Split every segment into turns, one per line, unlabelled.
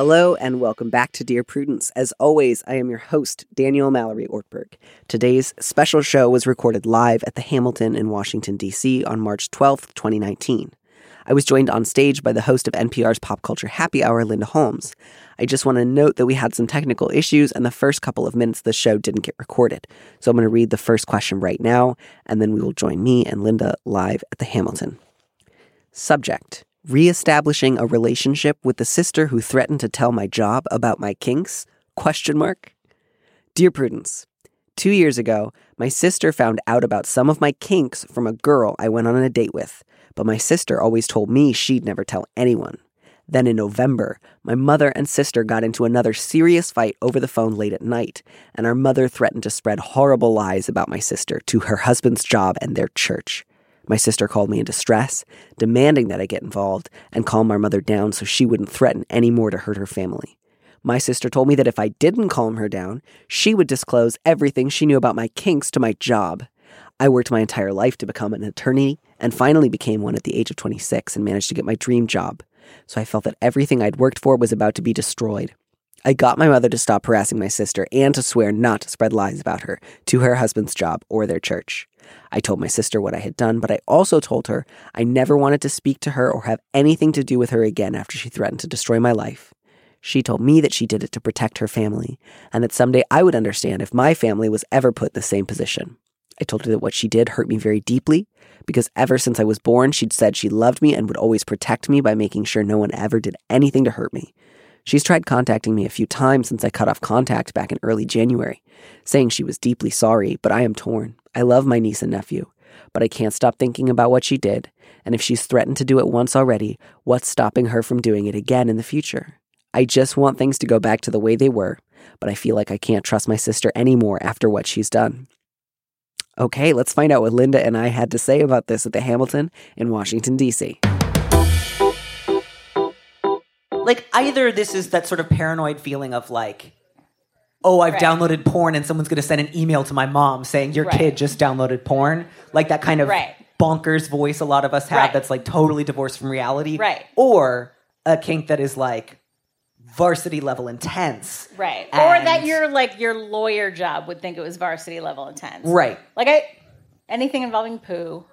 Hello and welcome back to Dear Prudence. As always, I am your host, Daniel Mallory Ortberg. Today's special show was recorded live at the Hamilton in Washington, D.C. on March 12th, 2019. I was joined on stage by the host of NPR's Pop Culture Happy Hour, Linda Holmes. I just want to note that we had some technical issues, and the first couple of minutes the show didn't get recorded. So I'm going to read the first question right now, and then we will join me and Linda live at the Hamilton. Subject Reestablishing a relationship with the sister who threatened to tell my job about my kinks? Question mark. Dear Prudence, two years ago, my sister found out about some of my kinks from a girl I went on a date with, but my sister always told me she'd never tell anyone. Then in November, my mother and sister got into another serious fight over the phone late at night, and our mother threatened to spread horrible lies about my sister to her husband's job and their church. My sister called me in distress, demanding that I get involved and calm our mother down so she wouldn't threaten any more to hurt her family. My sister told me that if I didn't calm her down, she would disclose everything she knew about my kinks to my job. I worked my entire life to become an attorney and finally became one at the age of 26 and managed to get my dream job. So I felt that everything I'd worked for was about to be destroyed. I got my mother to stop harassing my sister and to swear not to spread lies about her to her husband's job or their church. I told my sister what I had done, but I also told her I never wanted to speak to her or have anything to do with her again after she threatened to destroy my life. She told me that she did it to protect her family, and that someday I would understand if my family was ever put in the same position. I told her that what she did hurt me very deeply, because ever since I was born, she'd said she loved me and would always protect me by making sure no one ever did anything to hurt me. She's tried contacting me a few times since I cut off contact back in early January, saying she was deeply sorry, but I am torn. I love my niece and nephew, but I can't stop thinking about what she did, and if she's threatened to do it once already, what's stopping her from doing it again in the future? I just want things to go back to the way they were, but I feel like I can't trust my sister anymore after what she's done. Okay, let's find out what Linda and I had to say about this at the Hamilton in Washington, D.C.
like either this is that sort of paranoid feeling of like oh i've
Right.
downloaded porn and someone's going to send an email to my mom saying your
Right.
kid just downloaded porn like that kind of
Right.
bonkers voice a lot of us have that's like totally divorced from reality
Right.
or a kink that is like varsity level intense
Right. or that your like your lawyer job would think it was varsity level intense.
right
Like I anything involving poo.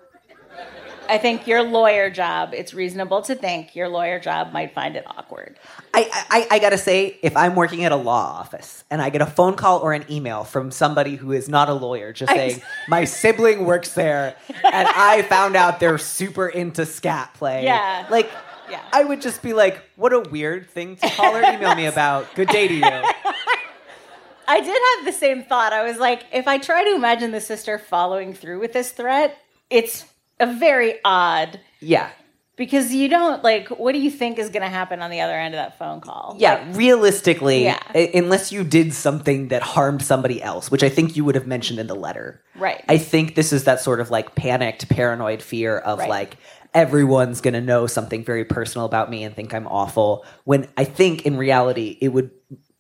I think your lawyer job, it's reasonable to think your lawyer job might find it awkward.
I, I, I gotta say, if I'm working at a law office and I get a phone call or an email from somebody who is not a lawyer just saying, my sibling works there and I found out they're super into scat play.
Yeah.
Like,
Yeah.
I would just be like, what a weird thing to call or email me about. Good day to you.
I did have the same thought. I was like, if I try to imagine the sister following through with this threat, it's a very odd
Yeah.
because you don't like what do you think is going to happen on the other end of that phone call?
Yeah, realistically,
Yeah.
i- unless you did something that harmed somebody else, which I think you would have mentioned in the letter.
Right.
I think this is that sort of like panicked, paranoid fear of
Right.
like everyone's going to know something very personal about me and think I'm awful. When I think in reality, it would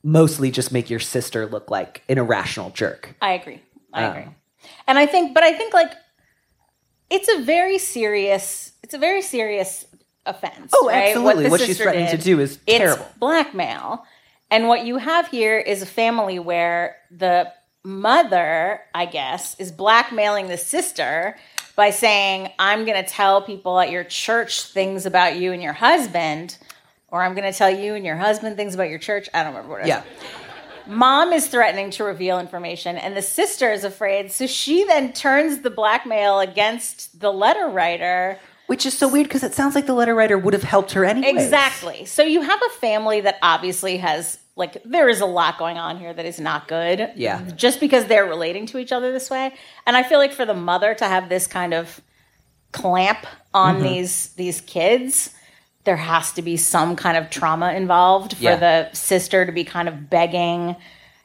mostly just make your sister look like an irrational jerk.
I agree. I
Um,
agree. And I think, but I think like it's a very serious. It's a very serious offense.
Oh,
right?
absolutely.
the
What she's threatening to do is
it's
terrible.
blackmail. And what you have here is a family where the mother, I guess, is blackmailing the sister by saying, I'm going to tell people at your church things about you and your husband, or I'm going to tell you and your husband things about your church. I don't remember what it
Yeah.
was. Mom is threatening to reveal information, and the sister is afraid. So she then turns the blackmail against the letter writer.
Which is so weird because it sounds like the letter writer would have helped her anyway.
Exactly. So you have a family that obviously has like there is a lot going on here that is not good.
Yeah.
Just because they're relating to each other this way. And I feel like for the mother to have this kind of clamp on
Mm-hmm.
these these kids, there has to be some kind of trauma involved for
Yeah.
the sister to be kind of begging,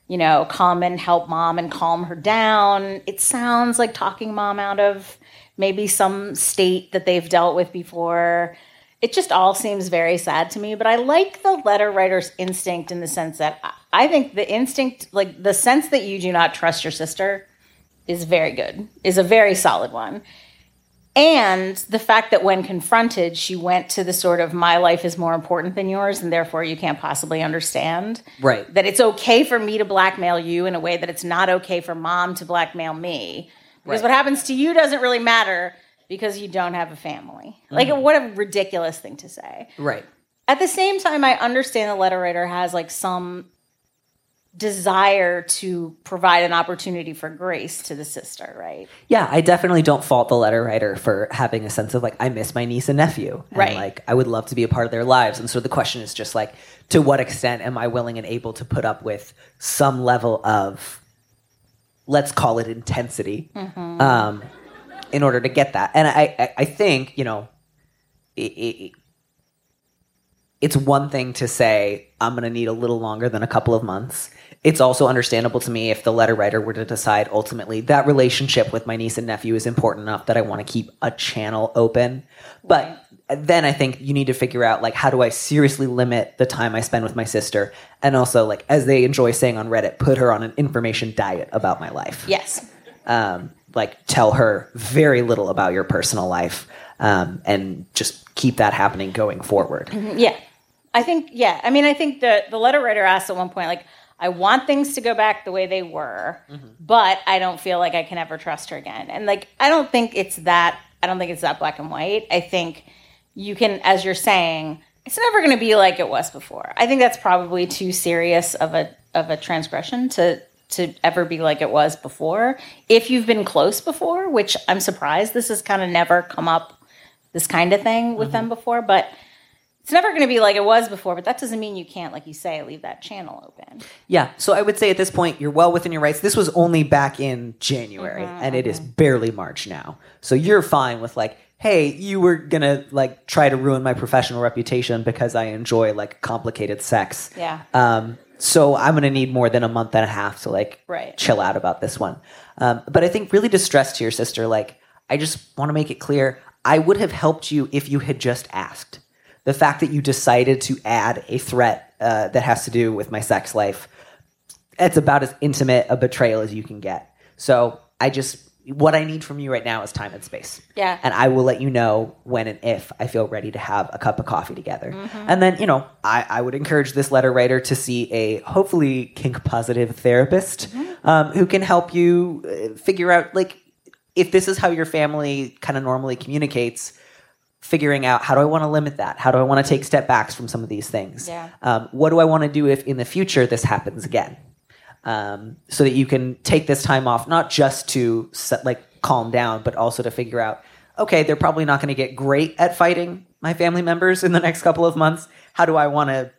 you know, come and help mom and calm her down. It sounds like talking mom out of maybe some state that they've dealt with before. It just all seems very sad to me, but I like the letter writer's instinct in the sense that I- I think the instinct, like the sense that you do not trust your sister, is very good, is a very solid one. And the fact that when confronted, she went to the sort of my life is more important than yours, and therefore you can't possibly understand.
Right.
That it's okay for me to blackmail you in a way that it's not okay for mom to blackmail me. Because
Right.
what happens to you doesn't really matter because you don't have a family. Like, mm-hmm. what a ridiculous thing to say.
Right.
At the same time, I understand the letter writer has like some desire to provide an opportunity for grace to the sister, right?
Yeah, I definitely don't fault the letter writer for having a sense of like I miss my niece and nephew, and
Right.
like I would love to be a part of their lives. And so the question is just like, to what extent am I willing and able to put up with some level of, let's call it intensity, um, in order to get that? And I, I, I think you know, it, it, it's one thing to say I'm going to need a little longer than a couple of months. It's also understandable to me if the letter writer were to decide ultimately that relationship with my niece and nephew is important enough that I want to keep a channel open. But then I think you need to figure out like how do I seriously limit the time I spend with my sister and also like as they enjoy saying on Reddit, put her on an information diet about my life
Yes.
um, like tell her very little about your personal life um, and just keep that happening going forward
Yeah. I think, yeah. I mean, I think the, the letter writer asked at one point, like, I want things to go back the way they were, mm-hmm. but I don't feel like I can ever trust her again. And like, I don't think it's that, I don't think it's that black and white. I think you can, as you're saying, it's never going to be like it was before. I think that's probably too serious of a, of a transgression to, to ever be like it was before. If you've been close before, which I'm surprised this has kind of never come up, this kind of thing with mm-hmm. them before, but it's never going to be like it was before, but that doesn't mean you can't, like you say, leave that channel open.
yeah so i would say at this point you're well within your rights this was only back in january and it is barely march now so you're fine with like hey you were gonna like try to ruin my professional reputation because i enjoy like complicated sex
Yeah.
um so i'm gonna need more than a month and a half to like
Right.
chill out about this one. Um, but I think really distressed to your sister, like, I just want to make it clear I would have helped you if you had just asked. The fact that you decided to add a threat uh, that has to do with my sex life, it's about as intimate a betrayal as you can get. So I just, what I need from you right now is time and space.
Yeah.
And I will let you know when and if I feel ready to have a cup of coffee together. And then, you know, I, I would encourage this letter writer to see a hopefully kink positive therapist um, who can help you uh, figure out, like, if this is how your family kind of normally communicates, figuring out how do I want to limit that? How do I want to take step backs from some of these things?
Yeah.
Um, what do I want to do if in the future this happens again? um, so that you can take this time off, not just to set, like calm down, but also to figure out, okay, they're probably not going to get great at fighting my family members in the next couple of months. How do I want to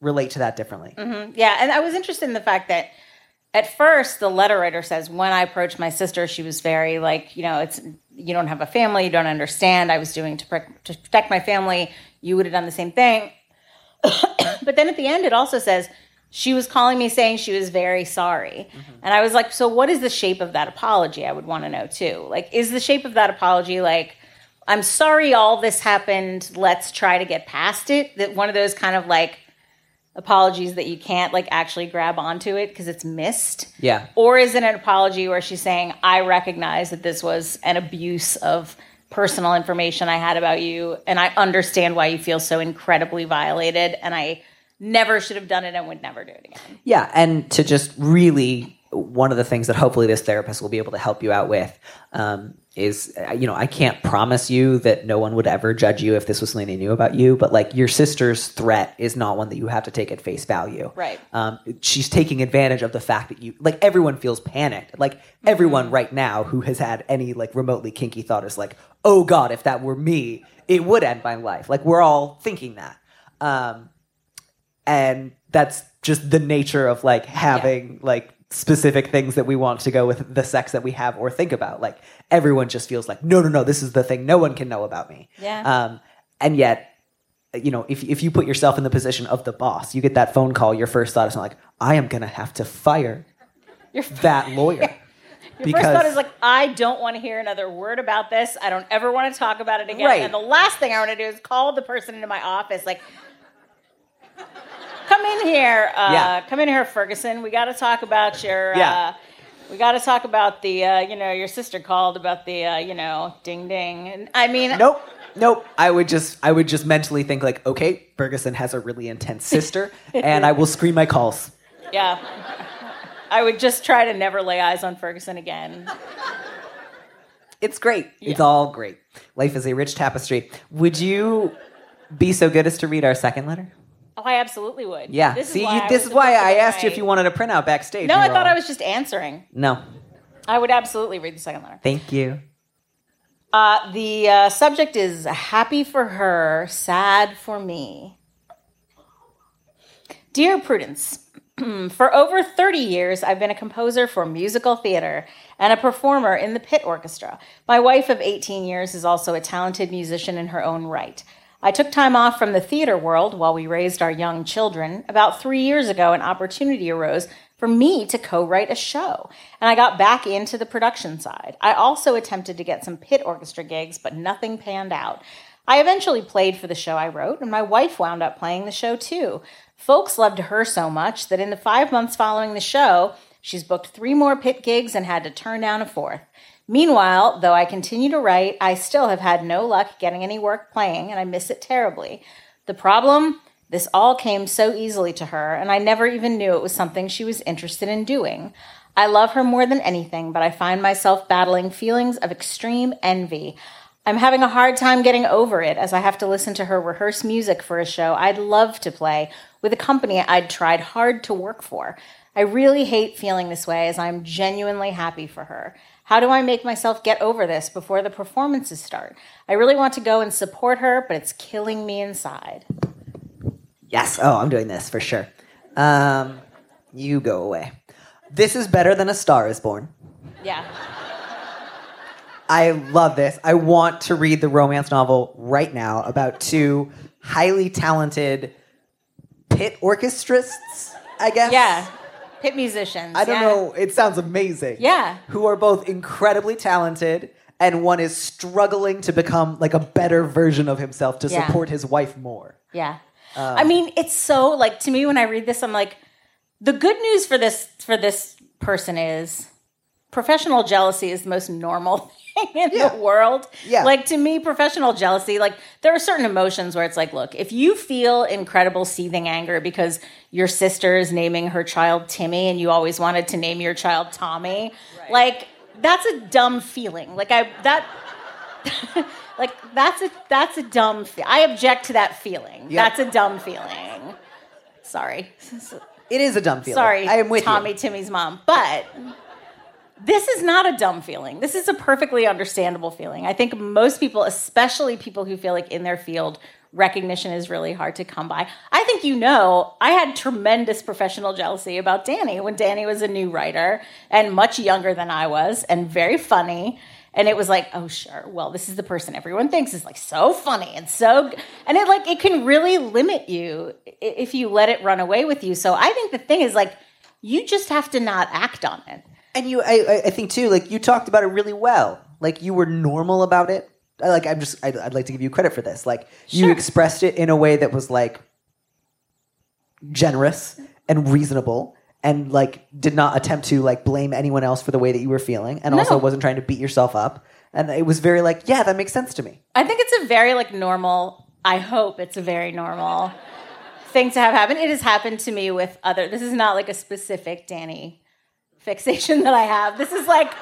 relate to that differently?
Yeah, and I was interested in the fact that at first the letter writer says when I approached my sister, she was very like, you know, it's you don't have a family, you don't understand. I was doing to, pre- to protect my family. You would have done the same thing. but then at the end, it also says she was calling me saying she was very sorry. Mm-hmm. And I was like, so what is the shape of that apology? I would want to know too. Like, is the shape of that apology like, I'm sorry all this happened. Let's try to get past it? That one of those kind of like apologies that you can't like actually grab onto it because it's missed.
Yeah.
Or is it an apology where she's saying, I recognize that this was an abuse of personal information I had about you, and I understand why you feel so incredibly violated, and I never should have done it and would never do it again.
Yeah, and to just really one of the things that hopefully this therapist will be able to help you out with um, is uh, you know i can't promise you that no one would ever judge you if this was something they knew about you but like your sister's threat is not one that you have to take at face value.
Right.
um, she's taking advantage of the fact that you like everyone feels panicked. Like everyone right now who has had any like remotely kinky thought is like oh god if that were me it would end my life. Like we're all thinking that. Um, and that's just the nature of like having like specific things that we want to go with the sex that we have or think about like everyone just feels like no no no this is the thing no one can know about me
Yeah.
um and yet you know if, if you put yourself in the position of the boss you get that phone call your first thought is not like i am gonna have to fire
Your,
that lawyer
your first thought is like, I don't want to hear another word about this. I don't ever want to talk about it again.
Right.
And the last thing I want to do is call the person into my office, like, come in here, uh,
Yeah.
come in here, Ferguson. We got to talk about your.
Yeah.
Uh, we got to talk about the, uh, you know, your sister called about the, uh, you know, ding ding. And I mean,
nope nope i would just i would just mentally think like okay ferguson has a really intense sister and i will screen my calls
Yeah. I would just try to never lay eyes on Ferguson again.
It's great. It's all great. Life is a rich tapestry. Would you be so good as to read our second letter?
Oh, I absolutely would.
Yeah.
This
See,
is why
you, this is why I asked you if you wanted a printout backstage.
No, I thought
all-
I was just answering.
No.
I would absolutely read the second letter.
Thank you.
Uh, the uh, subject is happy for her, sad for me. Dear Prudence, for over 30 years, I've been a composer for musical theater and a performer in the pit orchestra. My wife of 18 years is also a talented musician in her own right. I took time off from the theater world while we raised our young children. About three years ago, an opportunity arose for me to co write a show, and I got back into the production side. I also attempted to get some pit orchestra gigs, but nothing panned out. I eventually played for the show I wrote, and my wife wound up playing the show too. Folks loved her so much that in the five months following the show, she's booked three more pit gigs and had to turn down a fourth. Meanwhile, though I continue to write, I still have had no luck getting any work playing, and I miss it terribly. The problem? This all came so easily to her, and I never even knew it was something she was interested in doing. I love her more than anything, but I find myself battling feelings of extreme envy. I'm having a hard time getting over it as I have to listen to her rehearse music for a show I'd love to play with a company I'd tried hard to work for. I really hate feeling this way as I'm genuinely happy for her. How do I make myself get over this before the performances start? I really want to go and support her, but it's killing me inside.
Yes. Oh, I'm doing this for sure. Um, you go away. This is better than A Star is Born.
Yeah.
I love this. I want to read the romance novel right now about two highly talented pit orchestrists, I guess.
Yeah. Pit musicians.
I don't
yeah.
know. It sounds amazing.
Yeah.
Who are both incredibly talented, and one is struggling to become like a better version of himself to
Yeah.
support his wife more.
Yeah.
Um,
I mean, it's so like to me when I read this, I'm like, the good news for this for this person is professional jealousy is the most normal thing in
Yeah.
the world.
Yeah.
Like to me, professional jealousy, like there are certain emotions where it's like, look, if you feel incredible seething anger because your sister is naming her child Timmy and you always wanted to name your child Tommy, like that's a dumb feeling. Like I that like that's a that's a dumb fe- I object to that feeling.
Yep.
That's a dumb feeling. Sorry.
It is a dumb feeling.
Sorry,
I am with
Tommy
you.
Timmy's mom. But this is not a dumb feeling. This is a perfectly understandable feeling. I think most people, especially people who feel like in their field, recognition is really hard to come by. I think you know, I had tremendous professional jealousy about Danny when Danny was a new writer and much younger than I was and very funny. And it was like, oh sure, well, this is the person everyone thinks is like so funny and so, and it like it can really limit you if you let it run away with you. So I think the thing is like, you just have to not act on it.
And you, I, I- think too, like you talked about it really well. Like you were normal about it. I- Like I'm just, I'd, I'd like to give you credit for this. Like you
Sure.
expressed it in a way that was like generous and reasonable, and like did not attempt to like blame anyone else for the way that you were feeling, and also
No.
wasn't trying to beat yourself up. And it was very like, yeah, that makes sense to me.
I think it's a very like normal. I hope it's a very normal thing to have happen. It has happened to me with other. This is not like a specific Danny fixation that I have. This is like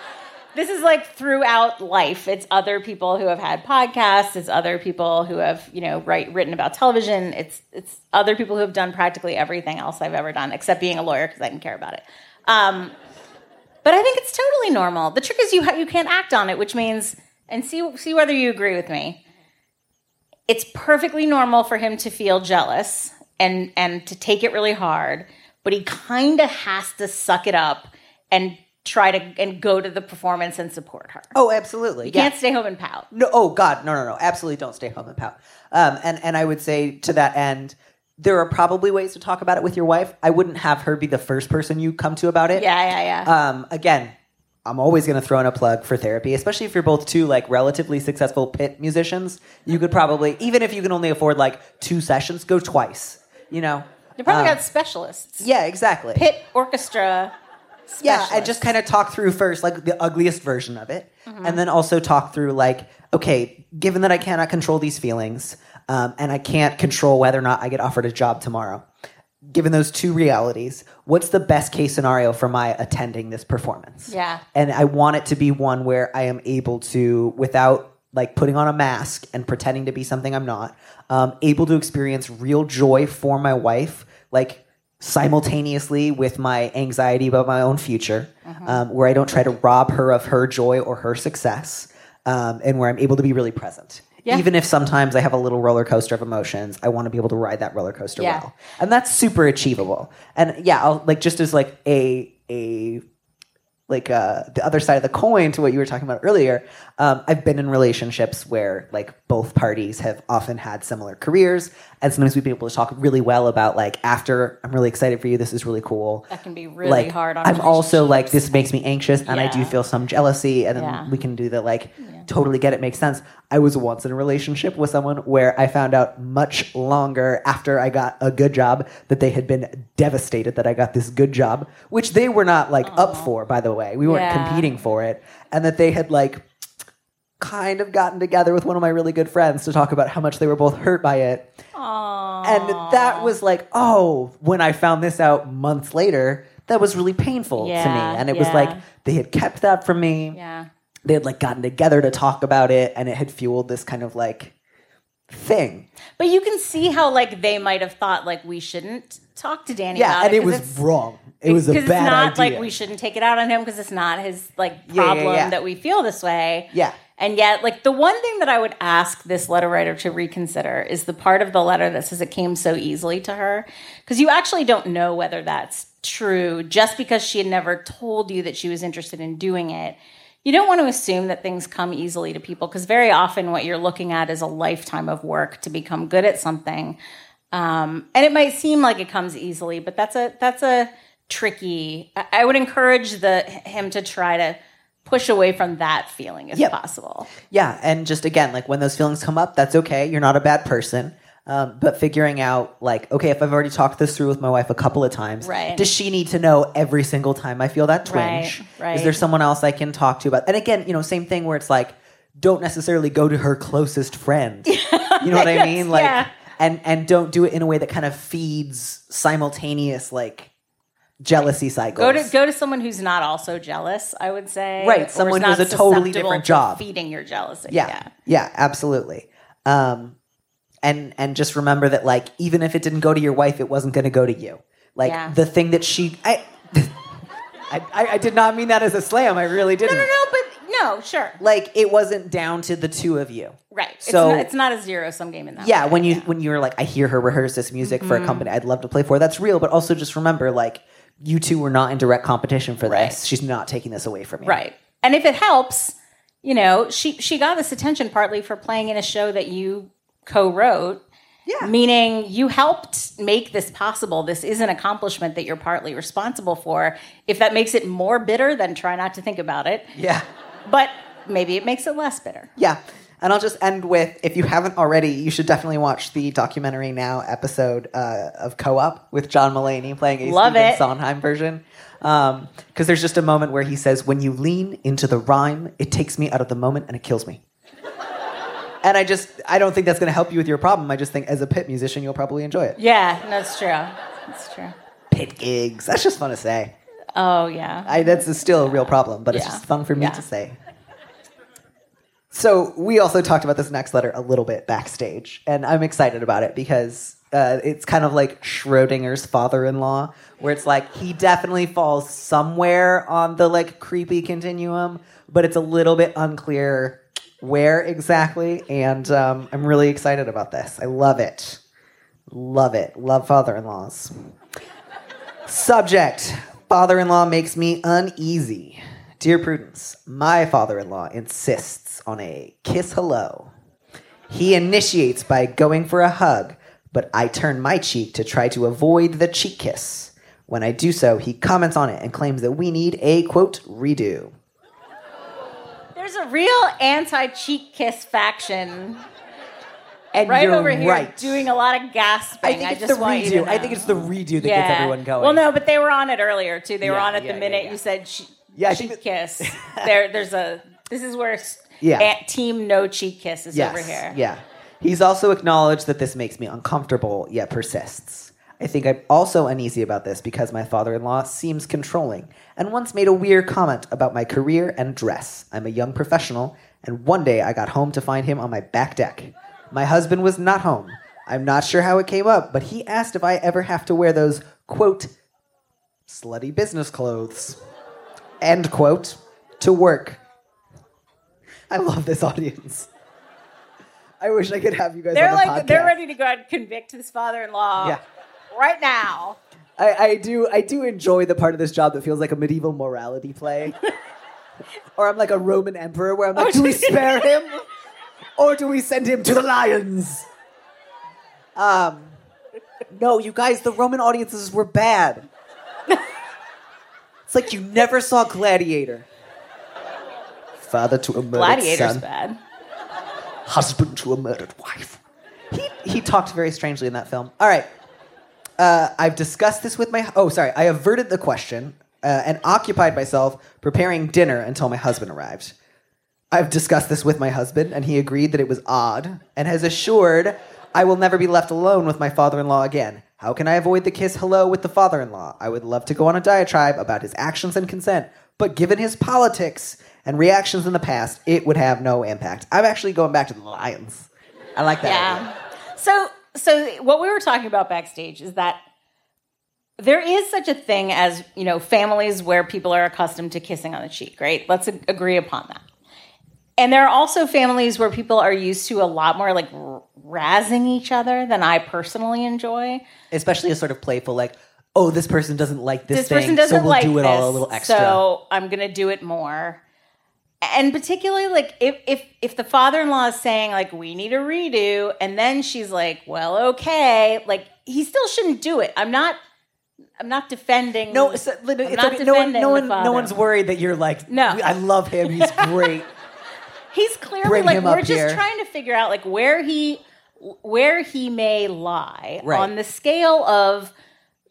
this is like throughout life. It's other people who have had podcasts. It's other people who have you know write written about television. It's it's other people who have done practically everything else I've ever done, except being a lawyer because I didn't care about it. Um, but I think it's totally normal. The trick is you ha- you can't act on it, which means and see see whether you agree with me. It's perfectly normal for him to feel jealous and and to take it really hard, but he kind of has to suck it up and try to and go to the performance and support her.
Oh, absolutely.
you
yeah.
can't stay home and pout.
No, oh God, no, no, no, absolutely don't stay home and pout. Um, and and I would say to that end, there are probably ways to talk about it with your wife. I wouldn't have her be the first person you come to about it.
Yeah, yeah, yeah.
Um, again, I'm always going to throw in a plug for therapy, especially if you're both two like relatively successful pit musicians. You could probably, even if you can only afford like two sessions, go twice. You know.
you probably
um,
got specialists.
Yeah, exactly.
Pit orchestra.
Yeah, and just kind of talk through first, like the ugliest version of it,
Mm-hmm.
and then also talk through, like, okay, given that I cannot control these feelings, um, and I can't control whether or not I get offered a job tomorrow, given those two realities, what's the best case scenario for my attending this performance?
Yeah.
And I want it to be one where I am able to, without like putting on a mask and pretending to be something I'm not, um, able to experience real joy for my wife, like simultaneously with my anxiety about my own future,
Mm-hmm.
um, where I don't try to rob her of her joy or her success, um, and where I'm able to be really present.
Yeah.
Even if sometimes I have a little roller coaster of emotions, I want to be able to ride that roller coaster
Yeah.
well, and that's super achievable. And yeah, I'll like just as like a a like uh, the other side of the coin to what you were talking about earlier. Um, I've been in relationships where like both parties have often had similar careers, and sometimes we've been able to talk really well about like after I'm really excited for you. This is really cool.
That can be really
like,
hard on
I'm also like this makes me anxious, and I do feel some jealousy, and then
Yeah.
we can do the like totally get it makes sense. I was once in a relationship with someone where I found out much longer after I got a good job that they had been devastated that I got this good job, which they were not like up for, by the way. We weren't
Yeah.
competing for it, and that they had like kind of gotten together with one of my really good friends to talk about how much they were both hurt by it. And that was like, oh, when I found this out months later, that was really painful to me. And it was like they had kept that from me.
Yeah.
They had like gotten together to talk about it and it had fueled this kind of like thing.
But you can see how like they might have thought like we shouldn't talk to Danny
Yeah, and
it
it was wrong. It was a bad
it's not
idea.
like we shouldn't take it out on him because it's not his like
Yeah, yeah,
problem
yeah.
that we feel this way.
Yeah.
And yet, like the one thing that I would ask this letter writer to reconsider is the part of the letter that says it came so easily to her. Because you actually don't know whether that's true just because she had never told you that she was interested in doing it. You don't want to assume that things come easily to people because very often what you're looking at is a lifetime of work to become good at something. Um, and it might seem like it comes easily, but that's a that's a tricky. I, I would encourage the him to try to push away from that feeling if
Yep.
possible.
Yeah, and just again, like when those feelings come up, that's okay. You're not a bad person. Um, but figuring out, like, okay, if I've already talked this through with my wife a couple of times,
Right.
does she need to know every single time I feel that twinge?
Right, right.
Is there someone else I can talk to about? And again, you know, same thing where it's like, don't necessarily go to her closest friend. you know what I mean? Like,
yeah.
and and don't do it in a way that kind of feeds simultaneous like jealousy cycles.
Go to go to someone who's not also jealous. I would say,
Right, someone who
not
has a totally different
to
job.
feeding your jealousy.
yeah,
yeah.
yeah, absolutely. Um, and and just remember that like even if it didn't go to your wife, it wasn't going to go to you. Like
Yeah.
the thing that she, I, I, I, did not mean that as a slam. I really didn't.
No, no, no, but no, sure,
Like it wasn't down to the two of you.
right.
So-
it's, not, it's not a zero sum game in that.
Yeah,
way.
when you when you're like, I hear her rehearse this music for a
Mm-hmm.
company I'd love to play for. That's real, but also just remember, like, you two were not in direct competition for
Right.
this. She's not taking this away from you.
Right. And if it helps, you know, she she got this attention partly for playing in a show that you co-wrote.
Yeah.
Meaning you helped make this possible. This is an accomplishment that you're partly responsible for. If that makes it more bitter, then try not to think about it.
Yeah.
But maybe it makes it less bitter.
Yeah. And I'll just end with if you haven't already, you should definitely watch the documentary now episode uh, of Co op with John Mulaney playing a
Love
Stephen
it.
Sondheim version. Because there's just a moment where he says, When you lean into the rhyme, it takes me out of the moment and it kills me. and I just, I don't think that's going to help you with your problem. I just think as a pit musician, you'll probably enjoy it.
Yeah, that's true. That's true.
Pit gigs. That's just fun to say.
Oh yeah.
I, that's still a real problem, but it's just fun for me
Yeah.
to say. So we also talked about this next letter a little bit backstage, and I'm excited about it because uh, it's kind of like Schrodinger's father-in-law, where it's like he definitely falls somewhere on the like creepy continuum, but it's a little bit unclear where exactly. And um, I'm really excited about this. I love it, love it, love father-in-laws. Subject Father in law makes me uneasy. Dear Prudence, my father in law insists on a kiss hello. He initiates by going for a hug, but I turn my cheek to try to avoid the cheek kiss. When I do so, he comments on it and claims that we need a quote redo.
There's a real anti-cheek kiss faction
And
right over here
right.
doing a lot of gasping.
I think it's
just
the
want you to
redo. I think it's the redo that gets everyone going.
Well, no, but they were on it earlier too. They were on it
yeah,
the minute
yeah.
you said che-
Yeah, I
cheek
think
kiss. there, there's a. This is where
Yeah.
Ant- team no cheek kiss is
yes,
over here.
Yeah. He's also acknowledged that this makes me uncomfortable, yet persists. I think I'm also uneasy about this because my father in law seems controlling and once made a weird comment about my career and dress. I'm a young professional, and one day I got home to find him on my back deck. My husband was not home. I'm not sure how it came up, but he asked if I ever have to wear those, quote, slutty business clothes, end quote, to work. I love this audience. I wish I could have you guys
They're
on the
like
podcast.
they're ready to go out and convict this father-in-law
Yeah.
right now.
I, I do I do enjoy the part of this job that feels like a medieval morality play. or I'm like a Roman emperor where I'm like, do we spare him? Or do we send him to the lions? Um No, you guys, the Roman audiences were bad. like you never saw Gladiator. Father to a murdered
Gladiator's
son.
bad.
husband to a murdered wife. He, he talked very strangely in that film. All right. Uh, I've discussed this with my. Oh, sorry. I averted the question uh, and occupied myself preparing dinner until my husband arrived. I've discussed this with my husband, and he agreed that it was odd and has assured I will never be left alone with my father in law again. How can I avoid the kiss hello with the father in law? I would love to go on a diatribe about his actions and consent, but given his politics and reactions in the past, it would have no impact. I'm actually going back to the Lions. I like that. idea.
Yeah. So so what we were talking about backstage is that there is such a thing as, you know, families where people are accustomed to kissing on the cheek, right? Let's agree upon that. And there are also families where people are used to a lot more like razzing each other than I personally enjoy.
Especially a sort of playful, like, oh, this person doesn't like this,
this
thing,
person doesn't
so we'll
like
do it
this,
all a little extra.
So I'm gonna do it more. And particularly like if if if the father-in-law is saying like we need a redo, and then she's like, well, okay, like he still shouldn't do it. I'm not I'm not defending
no, it's, it's
not
okay. no one, no one, no one's worried that you're like,
No.
I love him. He's great.
He's clearly
Bring
like we're just
here.
trying to figure out like where he where he may lie
Right.
on the scale of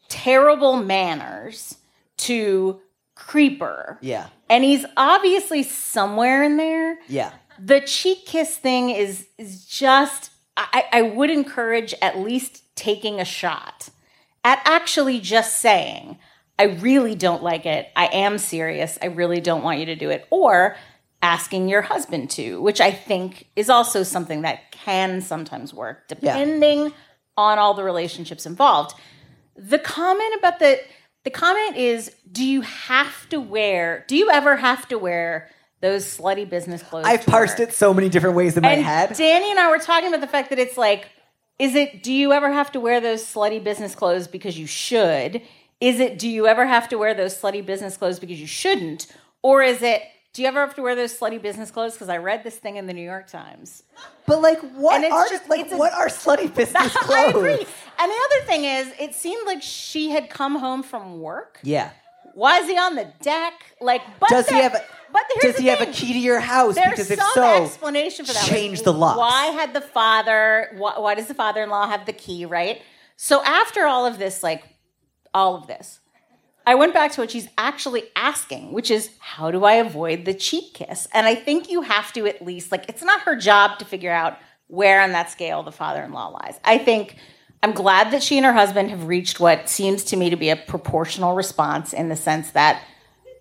terrible manners to creeper.
yeah,
And he's obviously somewhere in there.
yeah.
The cheek kiss thing is is just I, I would encourage at least taking a shot at actually just saying, I really don't like it. I am serious. I really don't want you to do it. Or asking your husband to, which I think is also something that can sometimes work, depending on all the relationships involved. The comment about the the comment is, do you have to wear? Do you ever have to wear those slutty business clothes?
I've parsed
work?
it so many different ways in my head.
Danny and I were talking about the fact that it's like, is it? Do you ever have to wear those slutty business clothes because you should? Is it? Do you ever have to wear those slutty business clothes because you shouldn't? Or is it? Do you ever have to wear those slutty business clothes? Because I read this thing in the New York Times.
but like, what are
just-
like
it's a-
what are slutty business clothes?
I agree. And the other thing is, it seemed like she had come home from work.
Yeah.
Why is he on the deck? Like, but
Does he have a
But here's
Does
the
he have a key to your house?
There's
because if so,
explanation for that. Like,
change the locks.
Why had the father? Why, why does the father-in-law have the key? Right. So after all of this, like all of this, I went back to what she's actually asking, which is how do I avoid the cheek kiss? And I think you have to at least like it's not her job to figure out where on that scale the father-in-law lies. I think I'm glad that she and her husband have reached what seems to me to be a proportional response in the sense that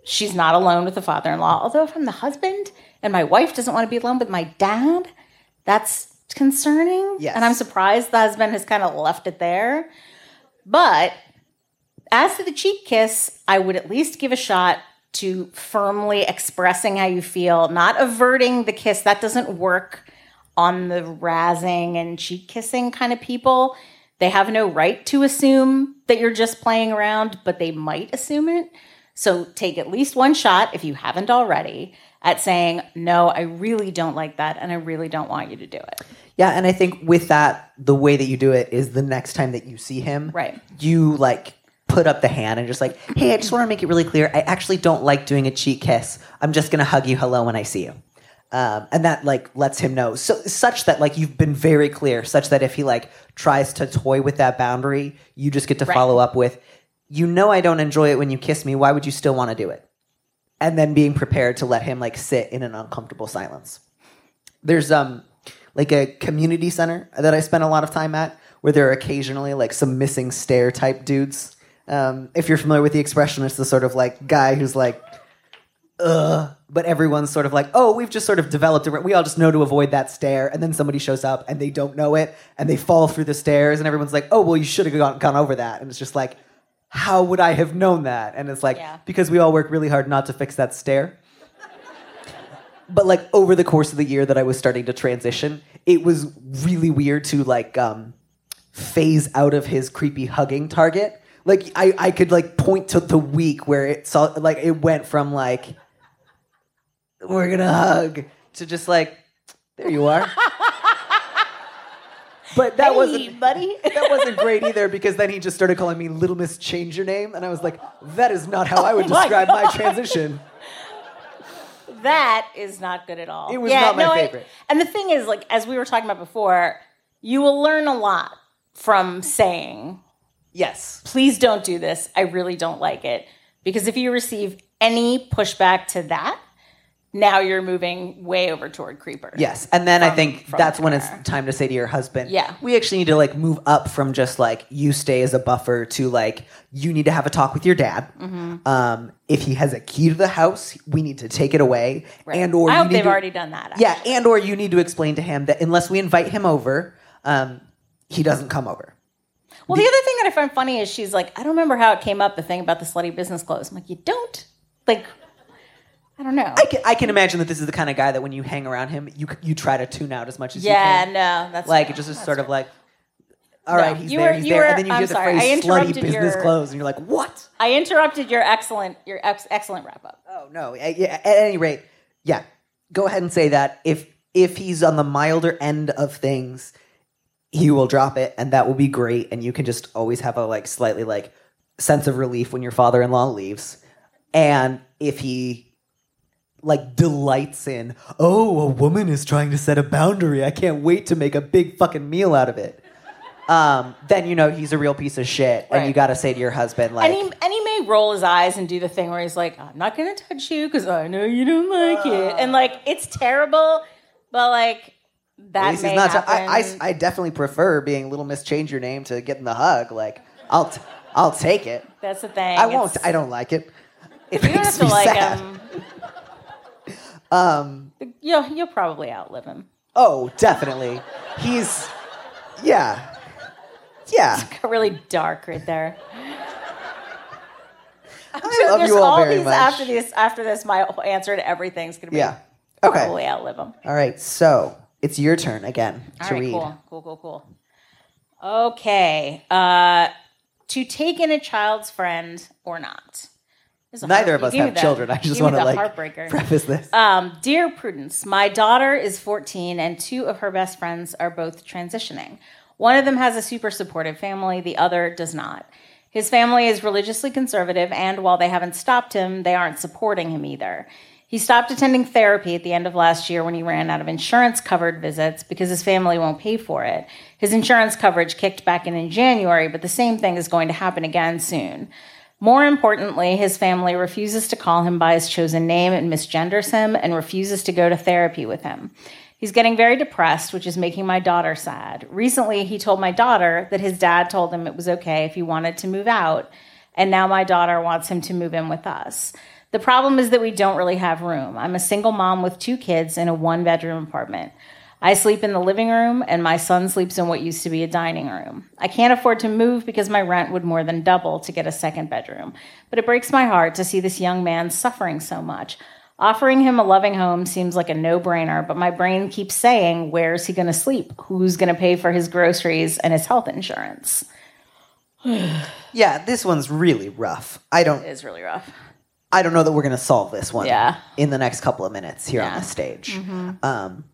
she's not alone with the father in law. Although, if I'm the husband and my wife doesn't want to be alone with my dad, that's concerning.
Yes.
And I'm surprised the husband has kind of left it there. But as to the cheek kiss, I would at least give a shot to firmly expressing how you feel, not averting the kiss. That doesn't work on the razzing and cheek kissing kind of people. They have no right to assume that you're just playing around, but they might assume it. So take at least one shot, if you haven't already, at saying, No, I really don't like that, and I really don't want you to do it.
Yeah, and I think with that, the way that you do it is the next time that you see him,
Right.
You like put up the hand and just like, hey, I just want to make it really clear. I actually don't like doing a cheek kiss. I'm just gonna hug you hello when I see you. Um, and that like lets him know so such that like you've been very clear such that if he like tries to toy with that boundary you just get to
Right.
follow up with you know i don't enjoy it when you kiss me why would you still want to do it and then being prepared to let him like sit in an uncomfortable silence there's um like a community center that I spend a lot of time at where there are occasionally like some missing stair type dudes. Um, if you're familiar with the expression, it's the sort of like guy who's like, ugh, but everyone's sort of like, oh, we've just sort of developed it. We all just know to avoid that stair. And then somebody shows up and they don't know it and they fall through the stairs and everyone's like, oh, well, you should have gone, gone over that. And it's just like, how would I have known that? And it's like,
Yeah.
because we all work really hard not to fix that stair but like over the course of the year that I was starting to transition, it was really weird to like um phase out of his creepy hugging target. Like I, I could like point to the week where it saw like it went from like we're gonna hug to just like there you are. but that
Hey,
wasn't
buddy.
that wasn't great either because then he just started calling me Little Miss Change Your Name, and I was like, that is not how oh I would
Oh my
describe my transition.
That is not good at all.
It was not my
I-
favorite.
and the thing is, like, as we were talking about before, you will learn a lot from saying,
Yes.
please don't do this. I really don't like it. Because if you receive any pushback to that, now you're moving way over toward creeper.
Yes, and then I think that's when it's time to say to your husband,
Yeah.
we actually need to like move up from just like you stay as a buffer to like you need to have a talk with your dad.
Mm-hmm.
Um, if he has a key to the house, we need to take it away, and or
I
you
hope
need
they've
to-
already done that.
Yeah, and or you need to explain to him that unless we invite him over, um, he doesn't come over.
Well, the other thing that I find funny is she's like, I don't remember how it came up, the thing about the slutty business clothes. I'm like, you don't? Like, I don't know.
I can, I can imagine that this is the kind of guy that when you hang around him, you you try to tune out as much as
yeah,
you can.
Yeah, no, that's
like it just is sort of like, all
No,
right, he's
you
there,
were-
he's
you
there,
were-
and then you
I'm
hear the
sorry, I
phrase "slutty business
your-
clothes," and you're like, what?
I interrupted your excellent, your ex- excellent wrap up.
Oh no! At, yeah, at any rate, yeah. Go ahead and say that if if he's on the milder end of things, he will drop it, and that will be great. And you can just always have a like slightly like sense of relief when your father-in-law leaves. And if he like delights in, oh, a woman is trying to set a boundary. I can't wait to make a big fucking meal out of it. Um, then you know he's a real piece of shit, and you got to say to your husband like,
And he, and he may roll his eyes and do the thing where he's like, I'm not going to touch you because I know you don't like it. And like, it's terrible, but like, that
At least he's not.
happen.
I, I, I definitely prefer being Little Miss Change Your Name to getting the hug. Like I'll t- I'll take it.
That's the thing.
I won't.
It's-
I don't like it. It
You
makes
have to
me
like
sad.
him.
Um.
You'll, you'll probably outlive him.
Oh, definitely. He's. Yeah. Yeah.
Got really dark right there.
I love
There's
you all
all
very
these
much.
after this. After this, my answer to everything's gonna be
Yeah. Okay.
probably outlive him.
All right. So it's your turn again
All
to
right,
read.
cool, cool, cool, cool. Okay, uh, to take in a child's friend or not. This is a
Neither of us have children. I just want to like
heartbreaker.
preface this.
Um, Dear Prudence, my daughter is 14 and two of her best friends are both transitioning. One of them has a super supportive family, the other does not. His family is religiously conservative, and while they haven't stopped him, they aren't supporting him either. He stopped attending therapy at the end of last year when he ran out of insurance covered visits because his family won't pay for it. His insurance coverage kicked back in in January, but the same thing is going to happen again soon. More importantly, his family refuses to call him by his chosen name and misgenders him and refuses to go to therapy with him. He's getting very depressed, which is making my daughter sad. Recently, he told my daughter that his dad told him it was okay if he wanted to move out, and now my daughter wants him to move in with us. The problem is that we don't really have room. I'm a single mom with two kids in a one bedroom apartment. I sleep in the living room, and my son sleeps in what used to be a dining room. I can't afford to move because my rent would more than double to get a second bedroom. But it breaks my heart to see this young man suffering so much. Offering him a loving home seems like a no brainer, but my brain keeps saying, Where's he going to sleep? Who's going to pay for his groceries and his health insurance?
Yeah, this one's really rough. I don't
It is really rough.
I don't know that we're going to solve this one
Yeah.
in the next couple of minutes here on the stage. Um,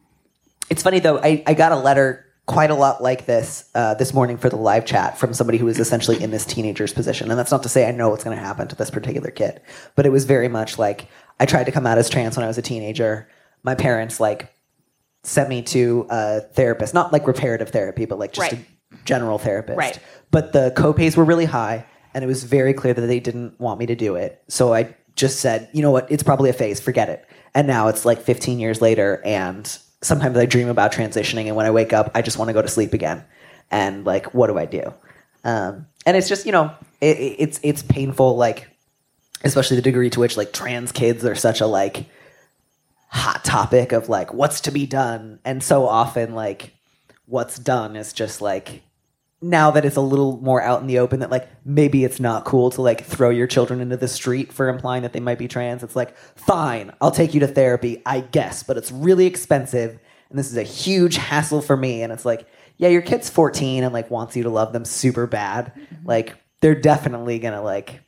it's funny though. I, I got a letter quite a lot like this uh, this morning for the live chat from somebody who was essentially in this teenager's position, and that's not to say I know what's going to happen to this particular kid, but it was very much like I tried to come out as trans when I was a teenager. My parents like sent me to a therapist, not like reparative therapy, but like just
Right.
a general therapist.
Right.
But the copays were really high, and it was very clear that they didn't want me to do it. So I just said, you know what, it's probably a phase, forget it. And now it's like 15 years later, and sometimes I dream about transitioning, and when I wake up, I just want to go to sleep again. And like, what do I do? Um, and it's just, you know, it, it- it's it's painful, like especially the degree to which like trans kids are such a like hot topic of like what's to be done and so often like what's done is just like now that it's a little more out in the open that like maybe it's not cool to like throw your children into the street for implying that they might be trans it's like fine i'll take you to therapy i guess but it's really expensive and this is a huge hassle for me and it's like yeah your kid's 14 and like wants you to love them super bad. Mm-hmm. Like they're definitely gonna like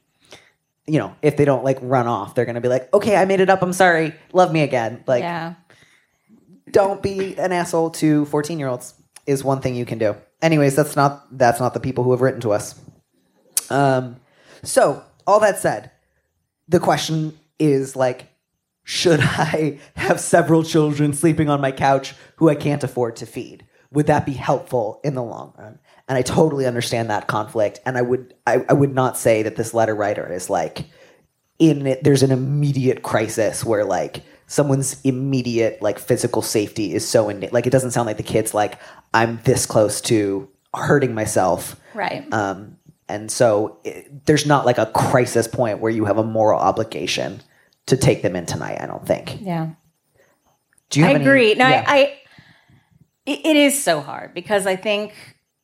you know if they don't like run off they're gonna be like okay i made it up i'm sorry love me again. Like
Yeah.
don't be an asshole to 14 year olds is one thing you can do anyways that's not that's not the people who have written to us. Um so all that said the question is like should i have several children sleeping on my couch who i can't afford to feed? Would that be helpful in the long run? And i totally understand that conflict and i would i, I would not say that this letter writer is like in it there's an immediate crisis where like someone's immediate like physical safety is so in like it doesn't sound like the kid's like i'm this close to hurting myself
Right.
um and so it, there's not like a crisis point where you have a moral obligation to take them in tonight i don't think
yeah.
do you
I
any-
agree. No,
Yeah.
I, I it, it is so hard because I think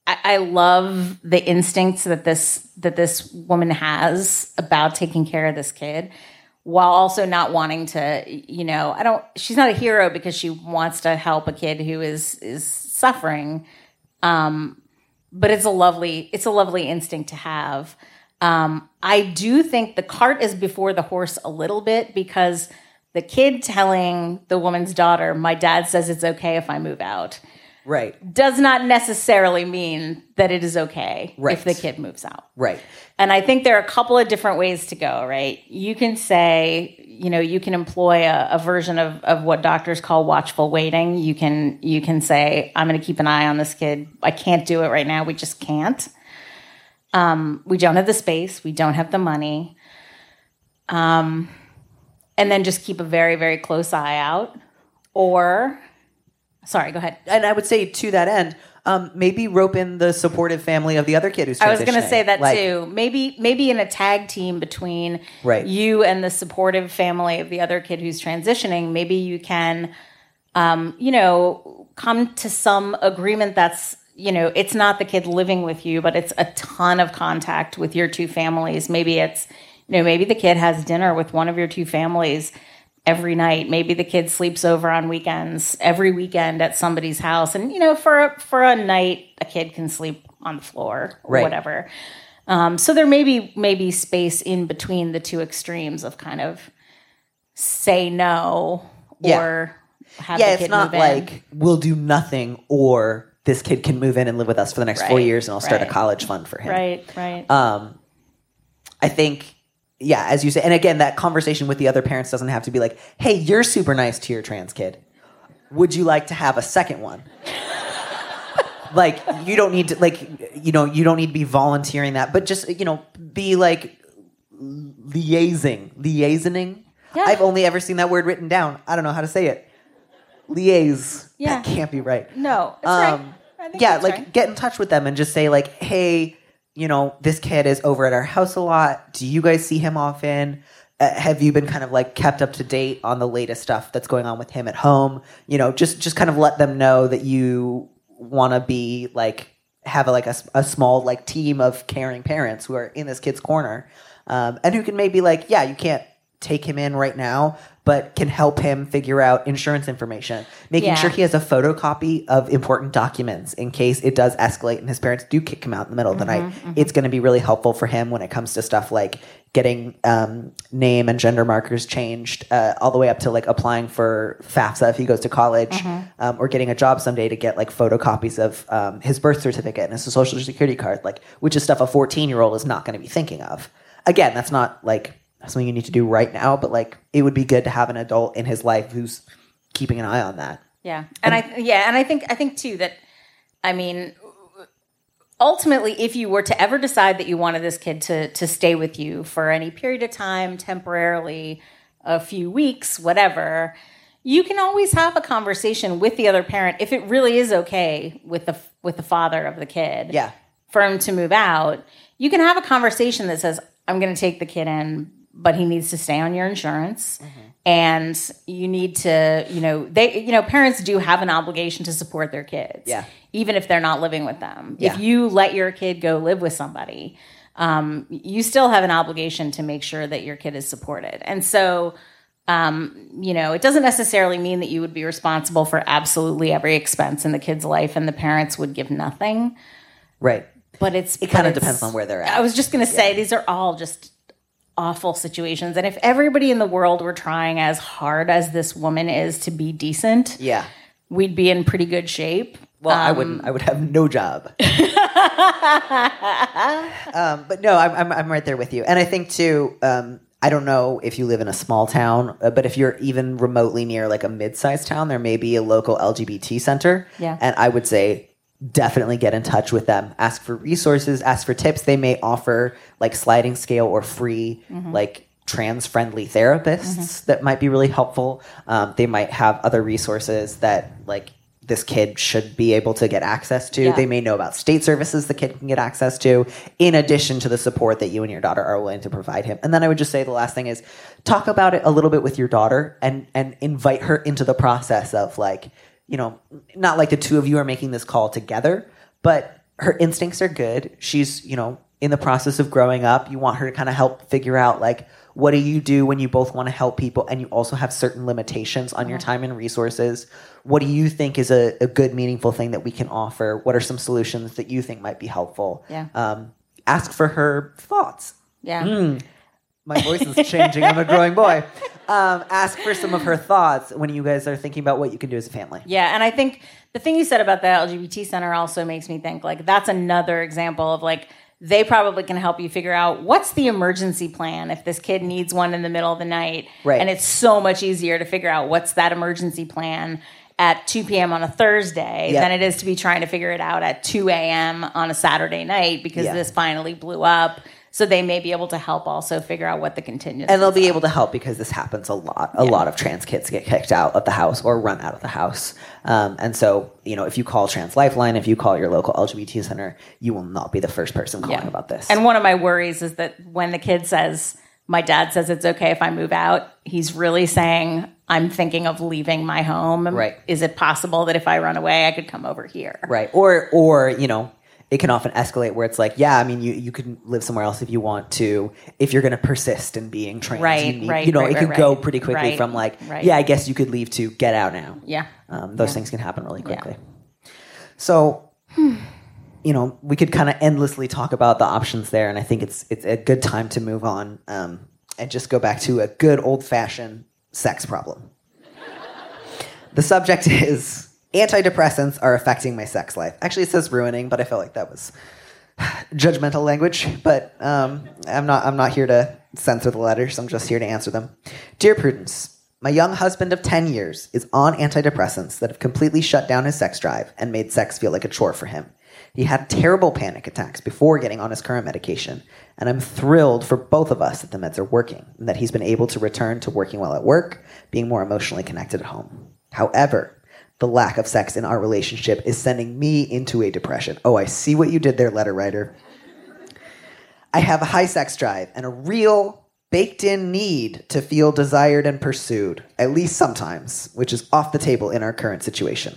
I, I love the instincts that this that this woman has about taking care of this kid, while also not wanting to. You know, I don't. She's not a hero because she wants to help a kid who is is suffering. Um, but it's a lovely it's a lovely instinct to have. Um, I do think the cart is before the horse a little bit because the kid telling the woman's daughter, "My dad says it's okay if I move out,"
right
does not necessarily mean that it is okay
Right.
if the kid moves out.
right
And I think there are a couple of different ways to go, right? You can say, you know, you can employ a, a version of, of what doctors call watchful waiting. You can you can say, I'm gonna keep an eye on this kid. I can't do it right now. We just can't. Um, we don't have the space, we don't have the money. Um, and then just keep a very, very close eye out. Or sorry, go ahead.
and i would say to that end um, maybe rope in the supportive family of the other kid who's transitioning.
I was going to say that
Like,
too. Maybe maybe in a tag team between
Right.
you and the supportive family of the other kid who's transitioning, maybe you can um, you know, come to some agreement that's you know, it's not the kid living with you, but it's a ton of contact with your two families. Maybe it's you know, maybe the kid has dinner with one of your two families every night. Maybe the kid sleeps over on weekends, every weekend at somebody's house. And you know, for a, for a night, a kid can sleep on the floor or
Right.
whatever. Um, so there may be maybe space in between the two extremes of kind of say no
Yeah.
or have
yeah,
the
it's not
move in.
like we'll do nothing or this kid can move in and live with us for the next four years and I'll start a college fund for him.
right, right.
Um, I think, yeah, as you say, and again, that conversation with the other parents doesn't have to be like, hey, you're super nice to your trans kid. Would you like to have a second one? like, you don't need to, like, you know, you don't need to be volunteering that, but just, you know, be like liaising, liaisoning.
Yeah.
I've only ever seen that word written down. I don't know how to say it. liaise.
Yeah.
That can't be right.
No, right.
Um,
think
yeah, like
right.
get in touch with them and just say like, hey, you know, this kid is over at our house a lot. Do you guys see him often? Uh, have you been kind of like kept up to date on the latest stuff that's going on with him at home? You know, just just kind of let them know that you want to be like have a, like a, a small like team of caring parents who are in this kid's corner um, and who can maybe like yeah you can't take him in right now but can help him figure out insurance information. Making
Yeah.
sure he has a photocopy of important documents in case it does escalate and his parents do kick him out in the middle of the night. it's going to be really helpful for him when it comes to stuff like getting um, name and gender markers changed uh, all the way up to like applying for fafsa if he goes to college um, or getting a job someday to get like photocopies of um, his birth certificate and his social security card like which is stuff a 14 year old is not going to be thinking of. Again that's not like something you need to do right now but like it would be good to have an adult in his life who's keeping an eye on that.
Yeah, and I yeah, and I think I think too that I mean ultimately if you were to ever decide that you wanted this kid to to stay with you for any period of time temporarily a few weeks whatever you can always have a conversation with the other parent if it really is okay with the with the father of the kid
Yeah.
for him to move out. You can have a conversation that says i'm going to take the kid in but he needs to stay on your insurance
Mm-hmm.
and you need to you know they you know parents do have an obligation to support their kids
Yeah.
even if they're not living with them
Yeah.
if you let your kid go live with somebody um, you still have an obligation to make sure that your kid is supported and so um, you know it doesn't necessarily mean that you would be responsible for absolutely every expense in the kid's life and the parents would give nothing
right
but it's
it kind of depends on where they're at
I was just going to say these are all just awful situations and if everybody in the world were trying as hard as this woman is to be decent
yeah
we'd be in pretty good shape
Well, I
Um,
wouldn't. I would have no job. um, but no, I'm, I'm I'm right there with you, and I think too. Um, I don't know if you live in a small town, uh, but if you're even remotely near like a mid-sized town, there may be a local LGBT center.
Yeah.
and I would say definitely get in touch with them. Ask for resources. Ask for tips. They may offer like sliding scale or free like trans friendly therapists that might be really helpful. Um, they might have other resources that like this kid should be able to get access to.
Yeah.
They may know about state services the kid can get access to, in addition to the support that you and your daughter are willing to provide him. And then I would just say the last thing is talk about it a little bit with your daughter and and invite her into the process of like, you know, not like the two of you are making this call together, but her instincts are good. She's, you know, in the process of growing up. You want her to kind of help figure out like what do you do when you both want to help people and you also have certain limitations on
Uh-huh.
your time and resources? What do you think is a, a good, meaningful thing that we can offer? What are some solutions that you think might be helpful?
Yeah.
Um, ask for her thoughts.
yeah
Hmm. My voice is changing. I'm a growing boy. Um, ask for some of her thoughts when you guys are thinking about what you can do as a family.
Yeah, and I think the thing you said about the LGBT center also makes me think like that's another example of like they probably can help you figure out what's the emergency plan if this kid needs one in the middle of the night.
Right.
And it's so much easier to figure out what's that emergency plan at 2 p.m. on a Thursday
Yeah.
than it is to be trying to figure it out at 2 a.m. on a Saturday night because
Yeah.
this finally blew up. So they may be able to help also figure out what the contingency
And they'll be able to help because this happens a lot. A lot of trans kids get kicked out of the house or run out of the house. Um, and so, you know, if you call Trans Lifeline, if you call your local LGBT center, you will not be the first person calling about this.
And one of my worries is that when the kid says, My dad says it's okay if I move out, he's really saying, I'm thinking of leaving my home.
Right.
Is it possible that if I run away, I could come over here?
right. Or, or, you know, it can often escalate where it's like, yeah, I mean, you, you can live somewhere else if you want to. If you're going to persist in being trans,
Right,
you, need,
right,
you know,
right,
it
right,
could go
right.
pretty quickly
Right,
from like,
right.
yeah, I guess you could leave to get out now.
Yeah.
Um, those things can happen really quickly. So, you know, we could kind of endlessly talk about the options there, and I think it's it's a good time to move on um, and just go back to a good old fashioned sex problem. the subject is antidepressants are affecting my sex life. Actually, it says ruining, but I felt like that was judgmental language. But um, I'm not. I'm not here to censor the letters. I'm just here to answer them. Dear Prudence. My young husband of 10 years is on antidepressants that have completely shut down his sex drive and made sex feel like a chore for him. He had terrible panic attacks before getting on his current medication, and I'm thrilled for both of us that the meds are working and that he's been able to return to working well at work, being more emotionally connected at home. However, the lack of sex in our relationship is sending me into a depression. Oh, I see what you did there, letter writer. I have a high sex drive and a real baked in need to feel desired and pursued, at least sometimes, which is off the table in our current situation.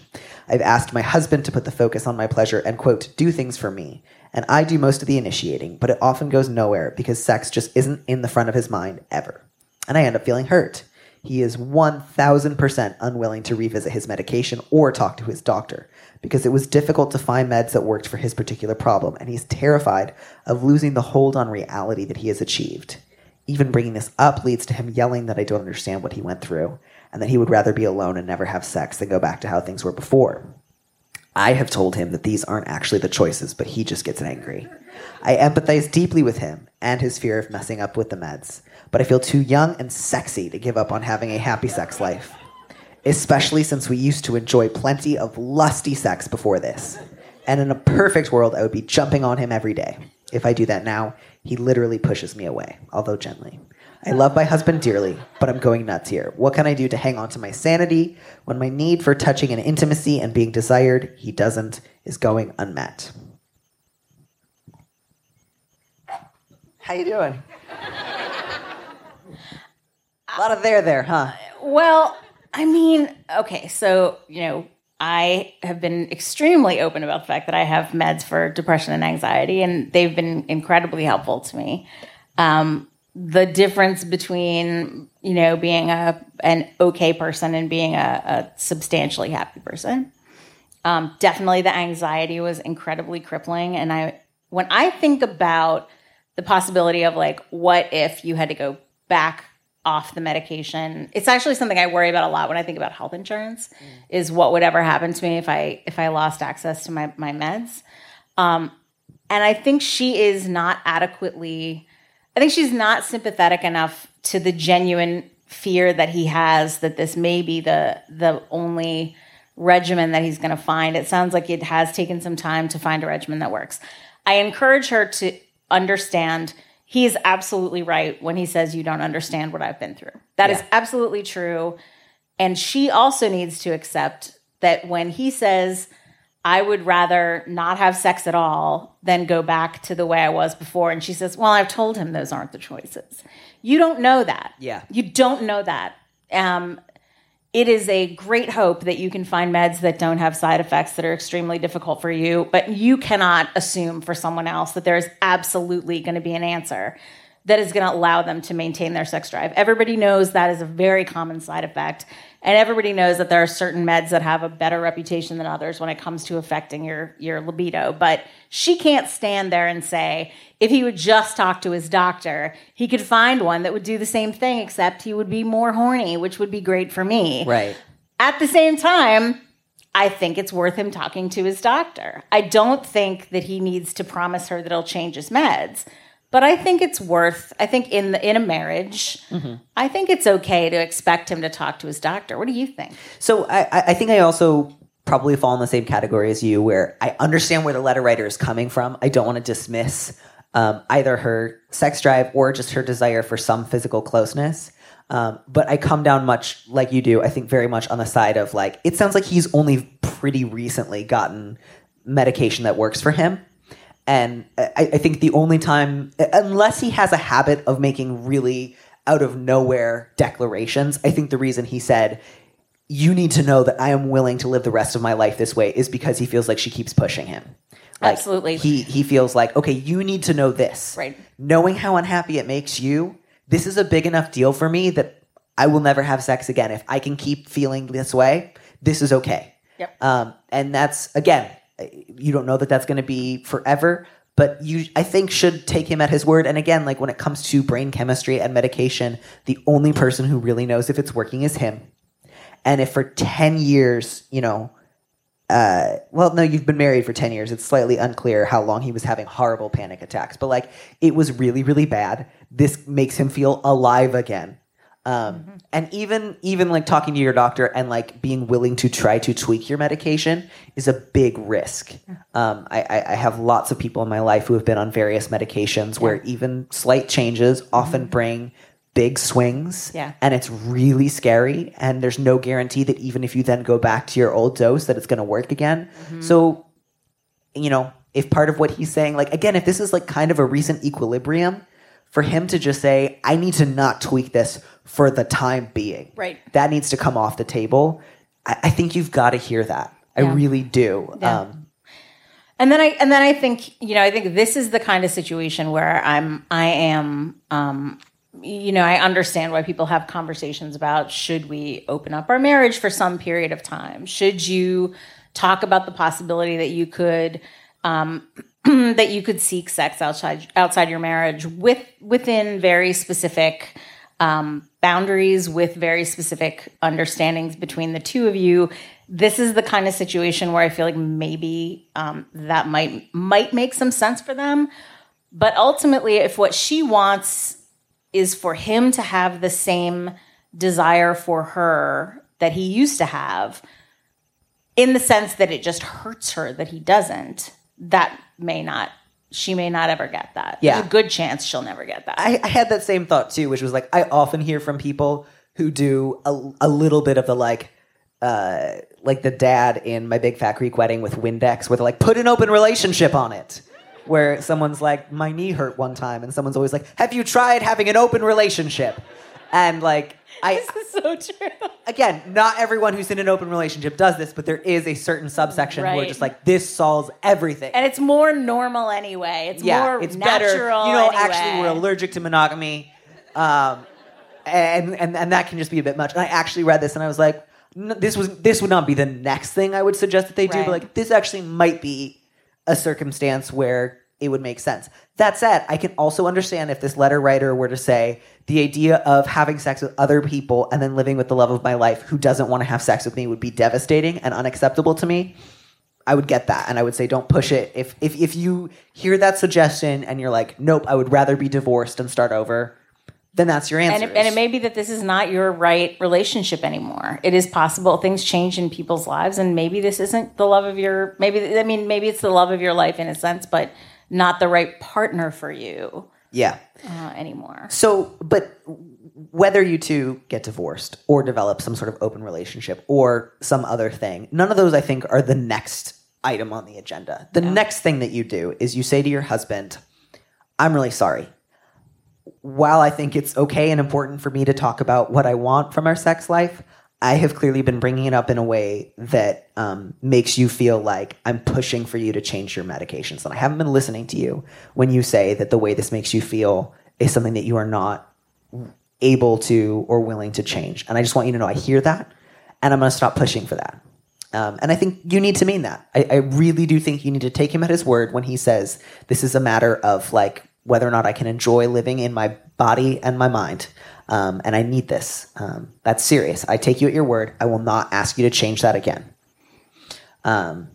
I've asked my husband to put the focus on my pleasure and, quote, do things for me. And I do most of the initiating, but it often goes nowhere because sex just isn't in the front of his mind ever. And I end up feeling hurt. He is 1000% unwilling to revisit his medication or talk to his doctor because it was difficult to find meds that worked for his particular problem, and he's terrified of losing the hold on reality that he has achieved. Even bringing this up leads to him yelling that I don't understand what he went through and that he would rather be alone and never have sex than go back to how things were before. I have told him that these aren't actually the choices, but he just gets angry. I empathize deeply with him and his fear of messing up with the meds, but I feel too young and sexy to give up on having a happy sex life, especially since we used to enjoy plenty of lusty sex before this. And in a perfect world, I would be jumping on him every day. If I do that now, he literally pushes me away, although gently. I love my husband dearly, but I'm going nuts here. What can I do to hang on to my sanity when my need for touching and intimacy and being desired, he doesn't, is going unmet? How you doing? A lot of there there, huh?
Well, I mean, okay, so, you know, I have been extremely open about the fact that I have meds for depression and anxiety, and they've been incredibly helpful to me. Um, the difference between you know being a an okay person and being a, a substantially happy person, um, definitely the anxiety was incredibly crippling. And I, when I think about the possibility of like, what if you had to go back off the medication. It's actually something i worry about a lot when i think about health insurance mm. is what would ever happen to me if i if i lost access to my my meds. Um, and i think she is not adequately i think she's not sympathetic enough to the genuine fear that he has that this may be the the only regimen that he's going to find. It sounds like it has taken some time to find a regimen that works. I encourage her to understand he's absolutely right when he says you don't understand what I've been through. That yeah. is absolutely true. And she also needs to accept that when he says, I would rather not have sex at all than go back to the way I was before. And she says, Well, I've told him those aren't the choices. You don't know that.
Yeah.
You don't know that. Um, it is a great hope that you can find meds that don't have side effects that are extremely difficult for you, but you cannot assume for someone else that there's absolutely going to be an answer that is going to allow them to maintain their sex drive. Everybody knows that is a very common side effect. And everybody knows that there are certain meds that have a better reputation than others when it comes to affecting your, your libido. But she can't stand there and say, if he would just talk to his doctor, he could find one that would do the same thing, except he would be more horny, which would be great for me.
Right.
At the same time, I think it's worth him talking to his doctor. I don't think that he needs to promise her that he'll change his meds. But I think it's worth. I think in the, in a marriage, mm-hmm. I think it's okay to expect him to talk to his doctor. What do you think?
So I, I think I also probably fall in the same category as you, where I understand where the letter writer is coming from. I don't want to dismiss um, either her sex drive or just her desire for some physical closeness. Um, but I come down much like you do. I think very much on the side of like it sounds like he's only pretty recently gotten medication that works for him. And I, I think the only time, unless he has a habit of making really out of nowhere declarations, I think the reason he said, you need to know that I am willing to live the rest of my life this way is because he feels like she keeps pushing him.
Like, Absolutely.
He he feels like, okay, you need to know this.
Right.
Knowing how unhappy it makes you, this is a big enough deal for me that I will never have sex again. If I can keep feeling this way, this is okay.
Yep.
Um, and that's again, you don't know that that's going to be forever but you i think should take him at his word. And again like when it comes to brain chemistry and medication the only person who really knows if it's working is him. And if for 10 years you know uh, well no you've been married for 10 years. It's slightly unclear how long he was having horrible panic attacks. But like it was really really bad. This makes him feel alive again um, mm-hmm. And even even like talking to your doctor and like being willing to try to tweak your medication is a big risk. Um, I, I, have lots of people in my life who have been on various medications where even slight changes often mm-hmm. bring big swings.
Yeah.
And it's really scary. And there's no guarantee that even if you then go back to your old dose, that it's going to work again.
Mm-hmm.
So, you know, if part of what he's saying, like, again, if this is like kind of a recent equilibrium, for him to just say, I need to not tweak this for the time being.
Right.
That needs to come off the table. I, I think you've got to hear that. I
Yeah.
really do.
Yeah.
Um,
And then I and then I think you know I think this is the kind of situation where I'm I am um, you know I understand why people have conversations about should we open up our marriage for some period of time should you talk about the possibility that you could um, that you could seek sex outside outside your marriage with within very specific um, boundaries with very specific understandings between the two of you. This is the kind of situation where I feel like maybe um, that might might make some sense for them. But ultimately, if what she wants is for him to have the same desire for her that he used to have, in the sense that it just hurts her that he doesn't, that may not. She may not ever get that.
Yeah.
There's a good chance she'll never get that.
I, I had that same thought too, which was like I often hear from people who do a, a little bit of the like, uh, like the dad in my big fat Greek wedding with Windex, where they're like, put an open relationship on it. Where someone's like, my knee hurt one time, and someone's always like, have you tried having an open relationship? And like, I
this is so true.
again, not everyone who's in an open relationship does this, but there is a certain subsection where
Right.
just like this solves everything.
And it's more normal anyway. It's
yeah,
more
it's
natural.
better. You know,
anyway.
actually, we're allergic to monogamy, um, and and and that can just be a bit much. And I actually read this, and I was like, this was this would not be the next thing I would suggest that they do,
Right.
but like this actually might be a circumstance where it would make sense. That said, I can also understand if this letter writer were to say the idea of having sex with other people and then living with the love of my life who doesn't want to have sex with me would be devastating and unacceptable to me. I would get that, and I would say, don't push it. If if if you hear that suggestion and you're like, nope, I would rather be divorced and start over, then that's your answer.
and it, and it may be that this is not your right relationship anymore. It is possible things change in people's lives, and maybe this isn't the love of your. Maybe I mean maybe it's the love of your life in a sense, but not the right partner for you
yeah.
uh, anymore.
So, but whether you two get divorced or develop some sort of open relationship or some other thing, none of those I think are the next item on the agenda. The next thing that you do is you say to your husband, I'm really sorry. While I think it's okay and important for me to talk about what I want from our sex life, I have clearly been bringing it up in a way that um, makes you feel like I'm pushing for you to change your medications. And I haven't been listening to you when you say that the way this makes you feel is something that you are not able to or willing to change. And I just want you to know I hear that and I'm going to stop pushing for that. Um, and I think you need to mean that. I, I really do think you need to take him at his word when he says this is a matter of like whether or not I can enjoy living in my body and my mind. Um, and I need this. Um, that's serious. I take you at your word. I will not ask you to change that again. Um,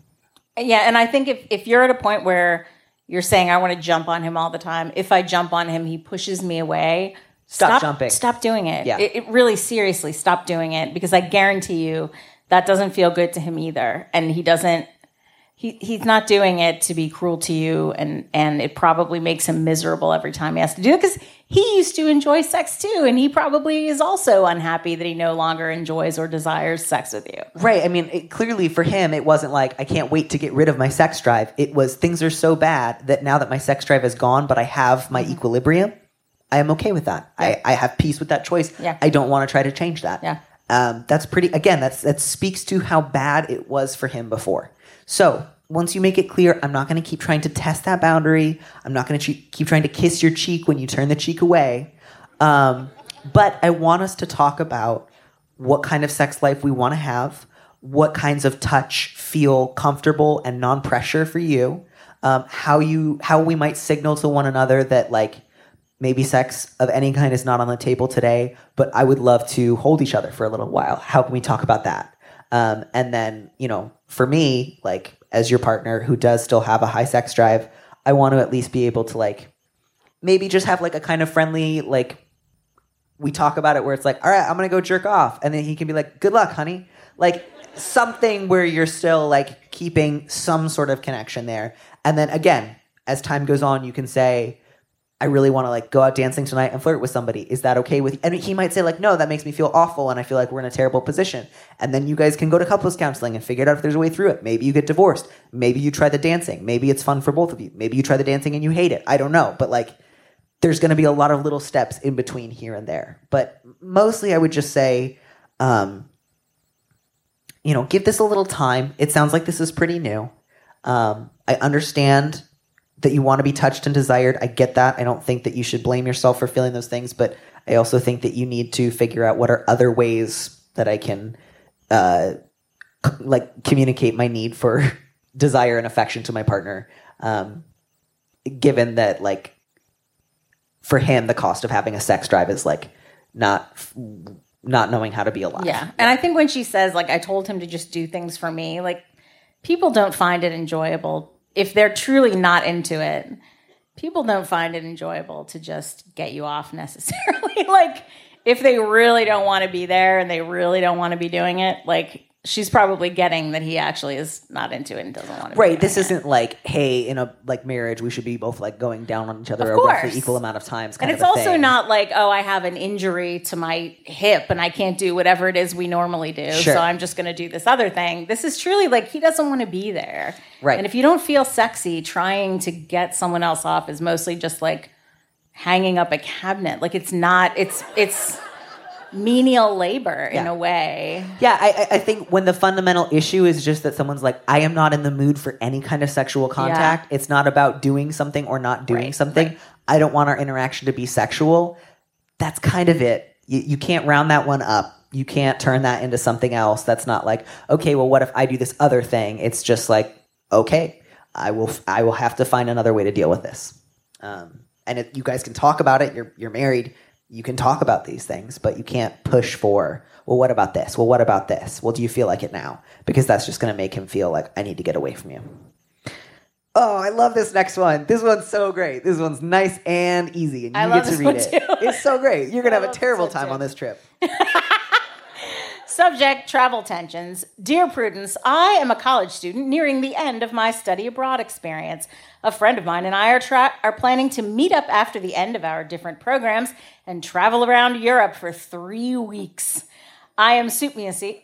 Yeah, and I think if if you're at a point where you're saying I want to jump on him all the time, if I jump on him, he pushes me away.
Stop jumping.
Stop doing it.
Yeah.
It, it really seriously stop doing it because I guarantee you that doesn't feel good to him either, and he doesn't. He, he's not doing it to be cruel to you, and and it probably makes him miserable every time he has to do it because he used to enjoy sex too, and he probably is also unhappy that he no longer enjoys or desires sex with you.
Right. I mean, it, clearly for him, it wasn't like I can't wait to get rid of my sex drive. It was things are so bad that now that my sex drive is gone, but I have my equilibrium, I am okay with that. I, I have peace with that choice.
Yeah.
I don't want to try to change that.
Yeah.
Um, that's pretty. Again, that's that speaks to how bad it was for him before. So once you make it clear, I'm not going to keep trying to test that boundary. I'm not going to keep trying to kiss your cheek when you turn the cheek away. Um, but I want us to talk about what kind of sex life we want to have, what kinds of touch feel comfortable and non pressure for you, um, how you how we might signal to one another that like maybe sex of any kind is not on the table today, but I would love to hold each other for a little while. How can we talk about that? Um, and then you know, for me, like as your partner who does still have a high sex drive, I want to at least be able to like maybe just have like a kind of friendly like we talk about it where it's like, all right, I'm gonna go jerk off, and then he can be like, good luck, honey. Like something where you're still like keeping some sort of connection there. And then again, as time goes on, you can say, I really want to like go out dancing tonight and flirt with somebody. Is that okay with you? And he might say like, no, that makes me feel awful and I feel like we're in a terrible position. And then you guys can go to couples counseling and figure out if there's a way through it. Maybe you get divorced. Maybe you try the dancing. Maybe it's fun for both of you. Maybe you try the dancing and you hate it. I don't know. But like, there's going to be a lot of little steps in between here and there. But mostly I would just say, um, you know, give this a little time. It sounds like this is pretty new. Um, I understand that you want to be touched and desired. I get that. I don't think that you should blame yourself for feeling those things, but I also think that you need to figure out what are other ways that I can, uh, like communicate my need for desire and affection to my partner. Um, given that, like, for him, the cost of having a sex drive is like not not knowing how to be alive.
Yeah. And I think when she says, like, I told him to just do things for me, like, people don't find it enjoyable if they're truly not into it. People don't find it enjoyable to just get you off necessarily. like, if they really don't want to be there and they really don't want to be doing it, like, she's probably getting that he actually is not into it and doesn't want to.
Right.
Be
This isn't like, hey, in a like marriage, we should be both like going down on each other
Of
a roughly equal amount of times.
And it's
of a
also
thing.
not like, oh, I have an injury to my hip and I can't do whatever it is we normally do.
Sure.
So I'm just going to do this other thing. This is truly like he doesn't want to be there.
Right.
And if you don't feel sexy, trying to get someone else off is mostly just like hanging up a cabinet. Like it's not, it's, it's menial labor in
Yeah.
a way.
Yeah, I, I- think when the fundamental issue is just that someone's like, I am not in the mood for any kind of sexual contact. It's not about doing something or not doing
Right,
something.
right.
I don't want our interaction to be sexual. That's kind of it. You, you can't round that one up. You can't turn that into something else. That's not like, okay, well, what if I do this other thing? It's just like, okay, I will. I will have to find another way to deal with this. Um, and if you guys can talk about it, you're you're married. You can talk about these things, but you can't push for. Well, what about this? Well, what about this? Well, do you feel like it now? Because that's just going to make him feel like I need to get away from you. Oh, I love this next one. This one's so great. This one's nice and easy, and you
I
get to read it.
too.
It's so great. You're gonna have a terrible time
too.
on this trip.
Subject travel tensions. Dear Prudence, I am a college student nearing the end of my study abroad experience. A friend of mine and I are, tra- are planning to meet up after the end of our different programs and travel around Europe for three weeks. I am super,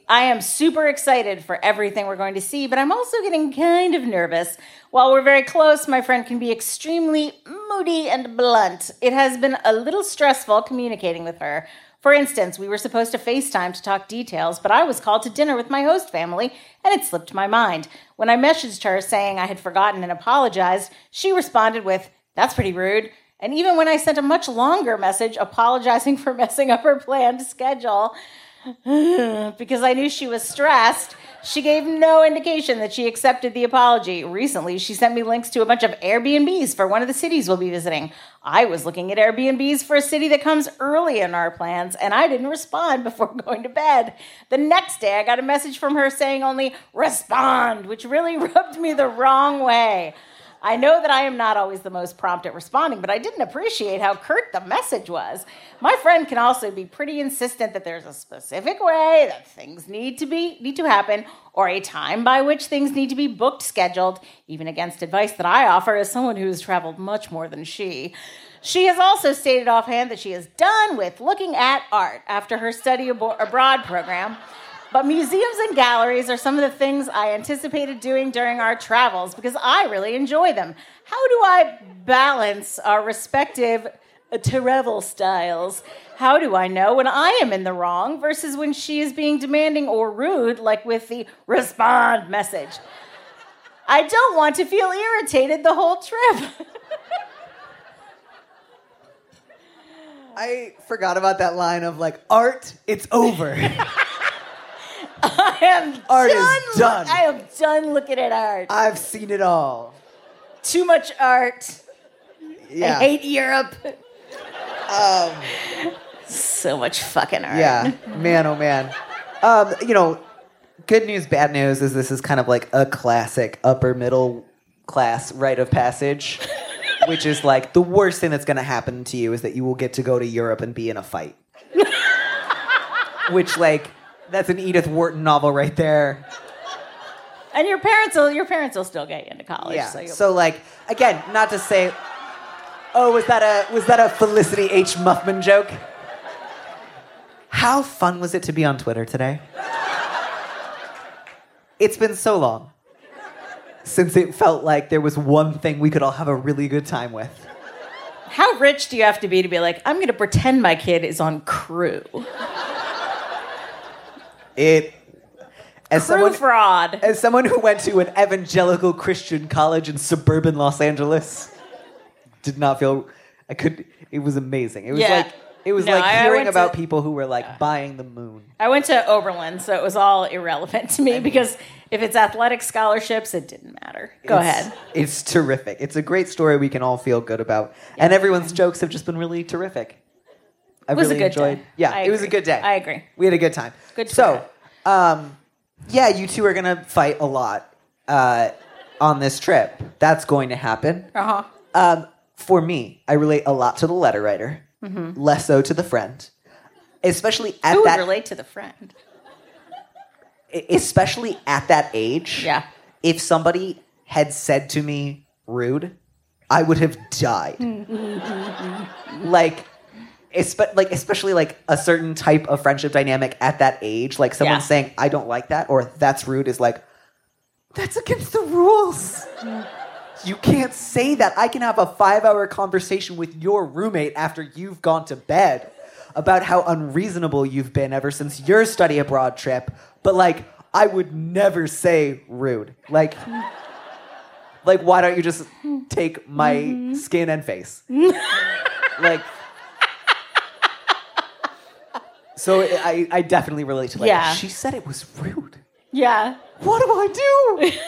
I am super excited for everything we're going to see, but I'm also getting kind of nervous. While we're very close, my friend can be extremely moody and blunt. It has been a little stressful communicating with her. For instance, we were supposed to FaceTime to talk details, but I was called to dinner with my host family, and it slipped my mind. When I messaged her saying I had forgotten and apologized, she responded with, That's pretty rude. And even when I sent a much longer message apologizing for messing up her planned schedule, because I knew she was stressed, she gave no indication that she accepted the apology. Recently, she sent me links to a bunch of Airbnbs for one of the cities we'll be visiting. I was looking at Airbnbs for a city that comes early in our plans, and I didn't respond before going to bed. The next day, I got a message from her saying only respond, which really rubbed me the wrong way. I know that I am not always the most prompt at responding, but I didn't appreciate how curt the message was. My friend can also be pretty insistent that there's a specific way that things need to be need to happen or a time by which things need to be booked scheduled, even against advice that I offer as someone who has traveled much more than she. She has also stated offhand that she is done with looking at art after her study abroad program. But museums and galleries are some of the things I anticipated doing during our travels because I really enjoy them. How do I balance our respective uh, travel styles? How do I know when I am in the wrong versus when she is being demanding or rude, like with the respond message? I don't want to feel irritated the whole trip.
I forgot about that line of like art. It's over.
I am
Art is
done. loo-
done.
I am done looking at art.
I've seen it all.
Too much art.
Yeah.
I hate Europe. so much fucking art.
Yeah, man, oh man. Um, you know, good news, bad news is this is kind of like a classic upper middle class rite of passage, which is like the worst thing that's going to happen to you is that you will get to go to Europe and be in a fight. which, like, that's an Edith Wharton novel right there.
And your parents will your parents will still get you into college.
Yeah.
So,
So, like, again, not to say. Oh, was that a was that a Felicity H. Huffman joke? How fun was it to be on Twitter today? It's been so long since it felt like there was one thing we could all have a really good time with.
How rich do you have to be to be like, I'm going to pretend my kid is on crew?
It as
Crew
someone
fraud.
as someone who went to an evangelical Christian college in suburban Los Angeles, did not feel I could. It was amazing. It was
Yeah.
like it was
No,
like
I- I
hearing about
to-
people who were like buying the moon.
I went to Oberlin, so it was all irrelevant to me because if it's athletic scholarships, it didn't matter. Go ahead.
It's terrific. It's a great story we can all feel good about, and everyone's jokes have just been really terrific. I
It was
really
a good
enjoyed.
day.
Yeah,
I
it was a good day.
I agree.
We had a good time.
Good
So, um, yeah, you two are gonna fight a lot uh, on this trip. That's going to happen.
Uh huh.
Um, for me, I relate a lot to the letter writer, less so to the friend, especially at
Who would
that.
relate to the friend?
especially at that age.
Yeah.
If somebody had said to me rude, I would have died. like, espe- like especially like a certain type of friendship dynamic at that age, like someone
Yeah.
saying I don't like that or that's rude is like that's against the rules. You can't say that. I can have a five hour conversation with your roommate after you've gone to bed about how unreasonable you've been ever since your study abroad trip. But like, I would never say rude. Like, like why don't you just take my mm-hmm. skin and face? like, so I, I definitely relate to like,
Yeah.
she said it was rude.
Yeah.
What do I do?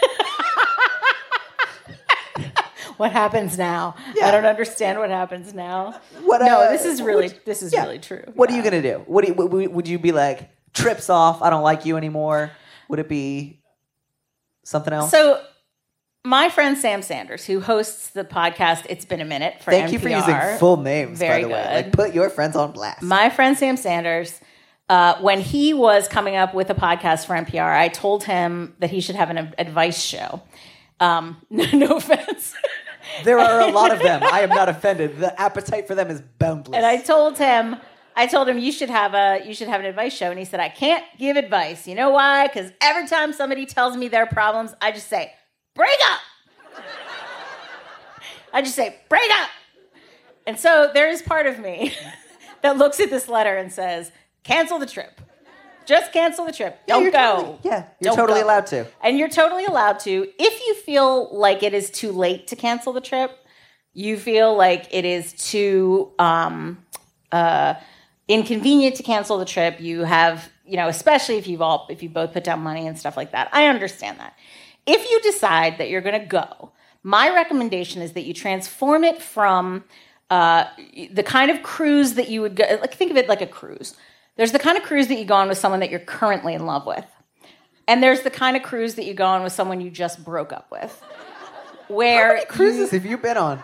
What happens now?
Yeah.
I don't understand what happens now.
What,
no,
uh,
this is really
what-
this is
yeah.
really true.
What are you gonna do? What do you, would, would you be like? Trips off. I don't like you anymore. Would it be something else?
So, my friend Sam Sanders, who hosts the podcast "It's Been a Minute" for
Thank you for using full names,
Very
by the way.
good.
Like, put your friends on blast.
my friend Sam Sanders, uh, when he was coming up with a podcast for NPR, I told him that he should have an advice show. Um, no, no offense.
there are a lot of them. I am not offended. The appetite for them is boundless.
and I told him, I told him you should have a you should have an advice show, and he said I can't give advice. You know why? Because every time somebody tells me their problems, I just say break up. I just say break up. And so there is part of me that looks at this letter and says, cancel the trip. Just cancel the trip.
Yeah,
Don't go.
totally- yeah, you're
Don't
totally
go.
allowed to.
And you're totally allowed to. If you feel like it is too late to cancel the trip, you feel like it is too um, uh, inconvenient to cancel the trip. You have, you know, especially if you've all, if you both put down money and stuff like that. I understand that. If you decide that you're going to go, my recommendation is that you transform it from uh, the kind of cruise that you would go. Like think of it like a cruise. There's the kind of cruise that you go on with someone that you're currently in love with. And there's the kind of cruise that you go on with someone you just broke up with. Where
How many cruises have you been on?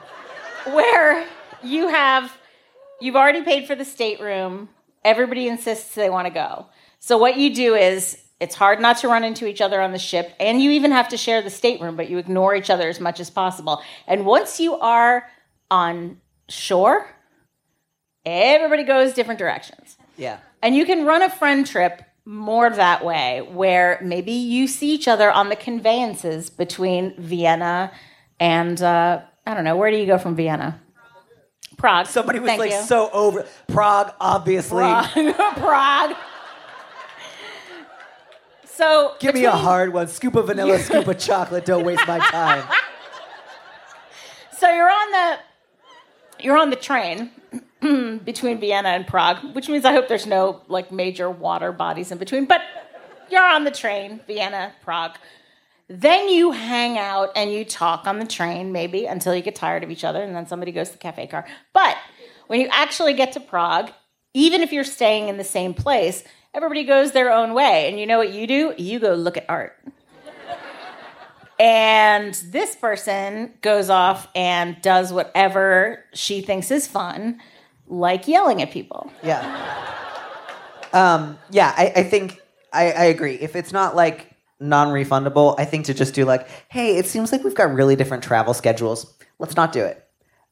where you have you've already paid for the stateroom. Everybody insists they want to go. So what you do is it's hard not to run into each other on the ship, and you even have to share the stateroom, but you ignore each other as much as possible. And once you are on shore, everybody goes different directions.
Yeah.
And you can run a friend trip more that way, where maybe you see each other on the conveyances between Vienna and uh, I don't know. Where do you go from Vienna? Prague.
Somebody was
Thank
like
you.
so over Prague, obviously.
Prague. Prague. So
Give me a hard one. Scoop of vanilla, scoop of chocolate. Don't waste my time.
So you're on the you're on the train between Vienna and Prague, which means I hope there's no like major water bodies in between, but you're on the train, Vienna, Prague. Then you hang out and you talk on the train, maybe until you get tired of each other, and then somebody goes to the cafe car. But when you actually get to Prague, even if you're staying in the same place, everybody goes their own way. And you know what you do? You go look at art. And this person goes off and does whatever she thinks is fun, like yelling at people.
Yeah. Um, yeah, I, I think I, I agree. If it's not like non-refundable, I think to just do like, hey, it seems like we've got really different travel schedules. Let's not do it.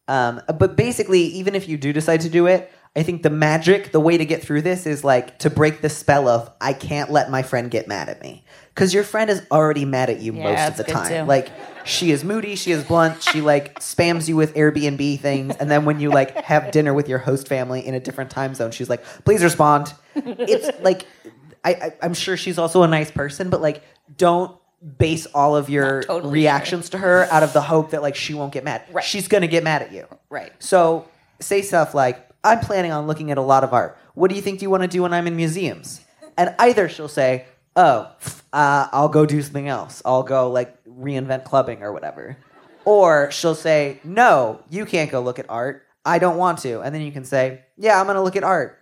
Um, but basically, even if you do decide to do it, I think the magic, the way to get through this is like to break the spell of I can't let my friend get mad at me because your friend is already mad at you
Yeah,
most of the time.
too.
Like she is moody, she is blunt, she like spams you with Airbnb things, and then when you like have dinner with your host family in a different time zone, she's like, "Please respond." It's like I, I I'm sure she's also a nice person, but like don't base all of your
totally
reactions to her out of the hope that like she won't get mad.
Right.
She's gonna get mad at you.
Right.
So say stuff like, I'm planning on looking at a lot of art. What do you think you want to do when I'm in museums? And either she'll say, Oh, uh, I'll go do something else. I'll go like reinvent clubbing or whatever. Or she'll say, No, you can't go look at art. I don't want to. And then you can say, Yeah, I'm going to look at art.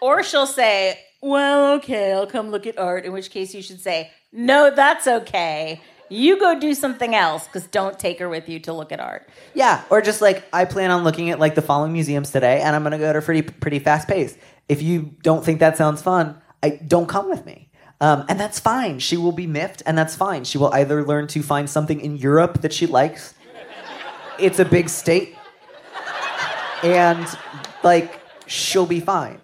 Or she'll say, Well, okay, I'll come look at art, in which case you should say, No, that's okay. You go do something else because don't take her with you to look at art.
Yeah, or just like I plan on looking at like the following museums today, and I'm gonna go at a pretty pretty fast pace. If you don't think that sounds fun, I don't come with me, um, and that's fine. She will be miffed, and that's fine. She will either learn to find something in Europe that she likes. It's a big state, and like she'll be fine.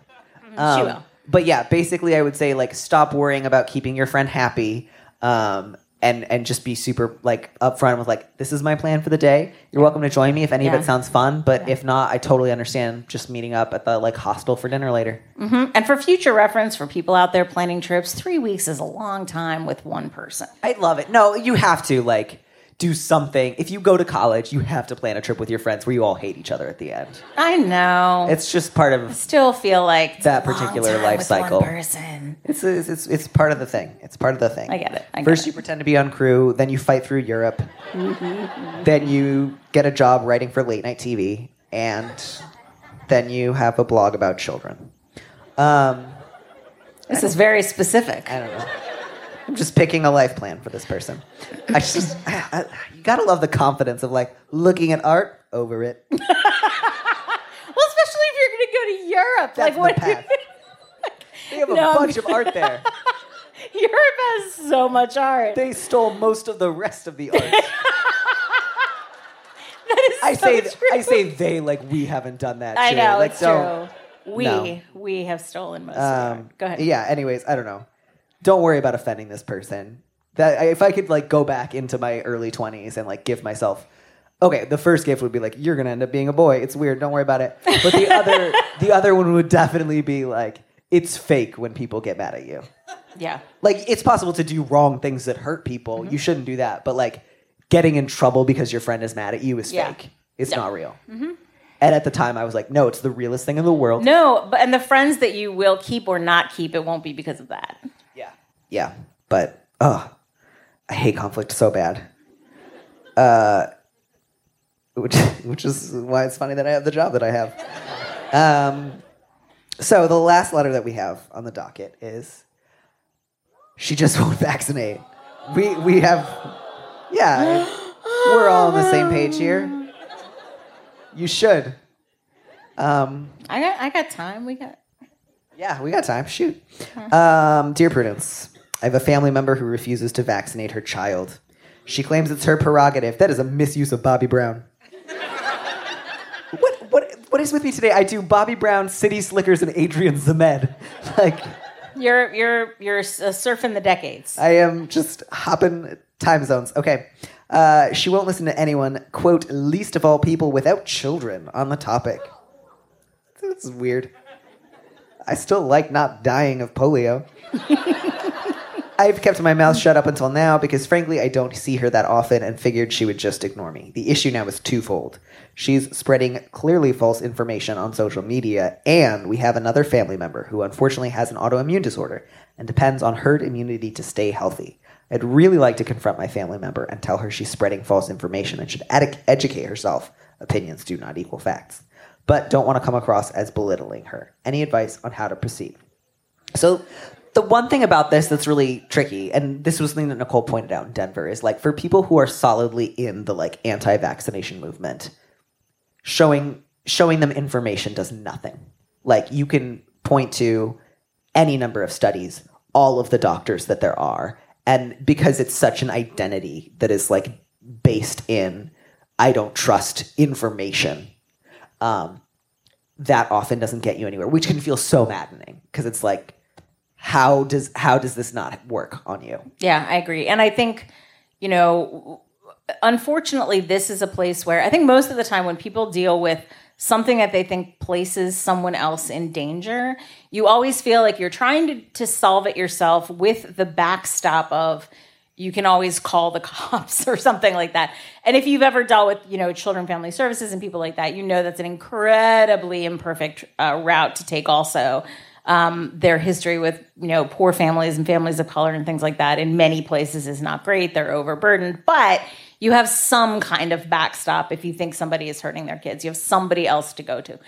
Um,
she will.
But yeah, basically, I would say like stop worrying about keeping your friend happy, um, and and just be super like upfront with like this is my plan for the day. You're welcome to join me if any of it sounds fun, but if not, I totally understand just meeting up at the like hostel for dinner later. Mm-hmm.
And for future reference, for people out there planning trips, three weeks is a long time with one person.
I love it. No, you have to like do something. If you go to college, you have to plan a trip with your friends where you all hate each other at the end.
I know.
It's just part of
Still feel like
That particular life cycle.
Person.
It's, it's it's it's part of the thing. It's part of the thing.
I get it. I get
First,
it.
you pretend to be on crew, then you fight through Europe, then you get a job writing for late night TV, and then you have a blog about children. Um,
This is very specific.
I don't know. I'm just picking a life plan for this person. I just I, I, you gotta love the confidence of like looking at art over it.
Well, especially if you're going to go to Europe.
That's
like what?
path. They have a
No.
bunch of art there.
Europe has so much art.
They stole most of the rest of the art.
that is
I
so
say
true.
I say they like we haven't done that.
I know
Like,
it's
don't-
true. We
no.
we have stolen most of
Um,
it. Go ahead.
Yeah. Anyways, I don't know. Don't worry about offending this person. That if I could like go back into my early twenties and like give myself. Okay, the first gift would be like you're gonna end up being a boy. It's weird. Don't worry about it. But the other, the other one would definitely be like it's fake when people get mad at you.
Yeah.
Like it's possible to do wrong things that hurt people.
Mm-hmm.
You shouldn't do that. But like getting in trouble because your friend is mad at you is
Yeah.
fake. It's not real. And at the time, I was like, no, it's the realest thing in the world.
No, but and the friends that you will keep or not keep, it won't be because of that.
Yeah. But oh, I hate conflict so bad. Uh which which is why it's funny that I have the job that I have. Um so the last letter that we have on the docket is she just won't vaccinate. We we have yeah, we're all on the same page here. You should. Um
I got I got time. We got
yeah, we got time. Shoot. Um, dear Prudence, I have a family member who refuses to vaccinate her child. She claims it's her prerogative. That is a misuse of Bobby Brown. what, what, what is with me today? I do Bobby Brown, City Slickers, and Adrian Zemed. Like,
you're you're you're uh, surfing the decades.
I am just hopping time zones. Okay. Uh, she won't listen to anyone, quote, least of all people without children on the topic. This is weird. I still like not dying of polio. I've kept my mouth shut up until now because, frankly, I don't see her that often and figured she would just ignore me. The issue now is twofold. She's spreading clearly false information on social media, and we have another family member who unfortunately has an autoimmune disorder and depends on herd immunity to stay healthy. I'd really like to confront my family member and tell her she's spreading false information and should ed- educate herself. Opinions do not equal facts. But don't want to come across as belittling her. Any advice on how to proceed? So the one thing about this that's really tricky, and this was something that Nicole pointed out in Denver, is like for people who are solidly in the like anti-vaccination movement, showing showing them information does nothing. Like you can point to any number of studies, all of the doctors that there are, and because it's such an identity that is like based in I don't trust information, um, that often doesn't get you anywhere, which can feel so maddening because it's like, how does how does this not work on you?
Yeah, I agree. And I think, you know, unfortunately, this is a place where I think most of the time when people deal with something that they think places someone else in danger, you always feel like you're trying to, to solve it yourself with the backstop of you can always call the cops or something like that. And if you've ever dealt with, you know, children family services and people like that, you know that's an incredibly imperfect uh, route to take also. Um, their history with, you know, poor families and families of color and things like that in many places is not great. They're overburdened, but you have some kind of backstop if you think somebody is hurting their kids. You have somebody else to go to.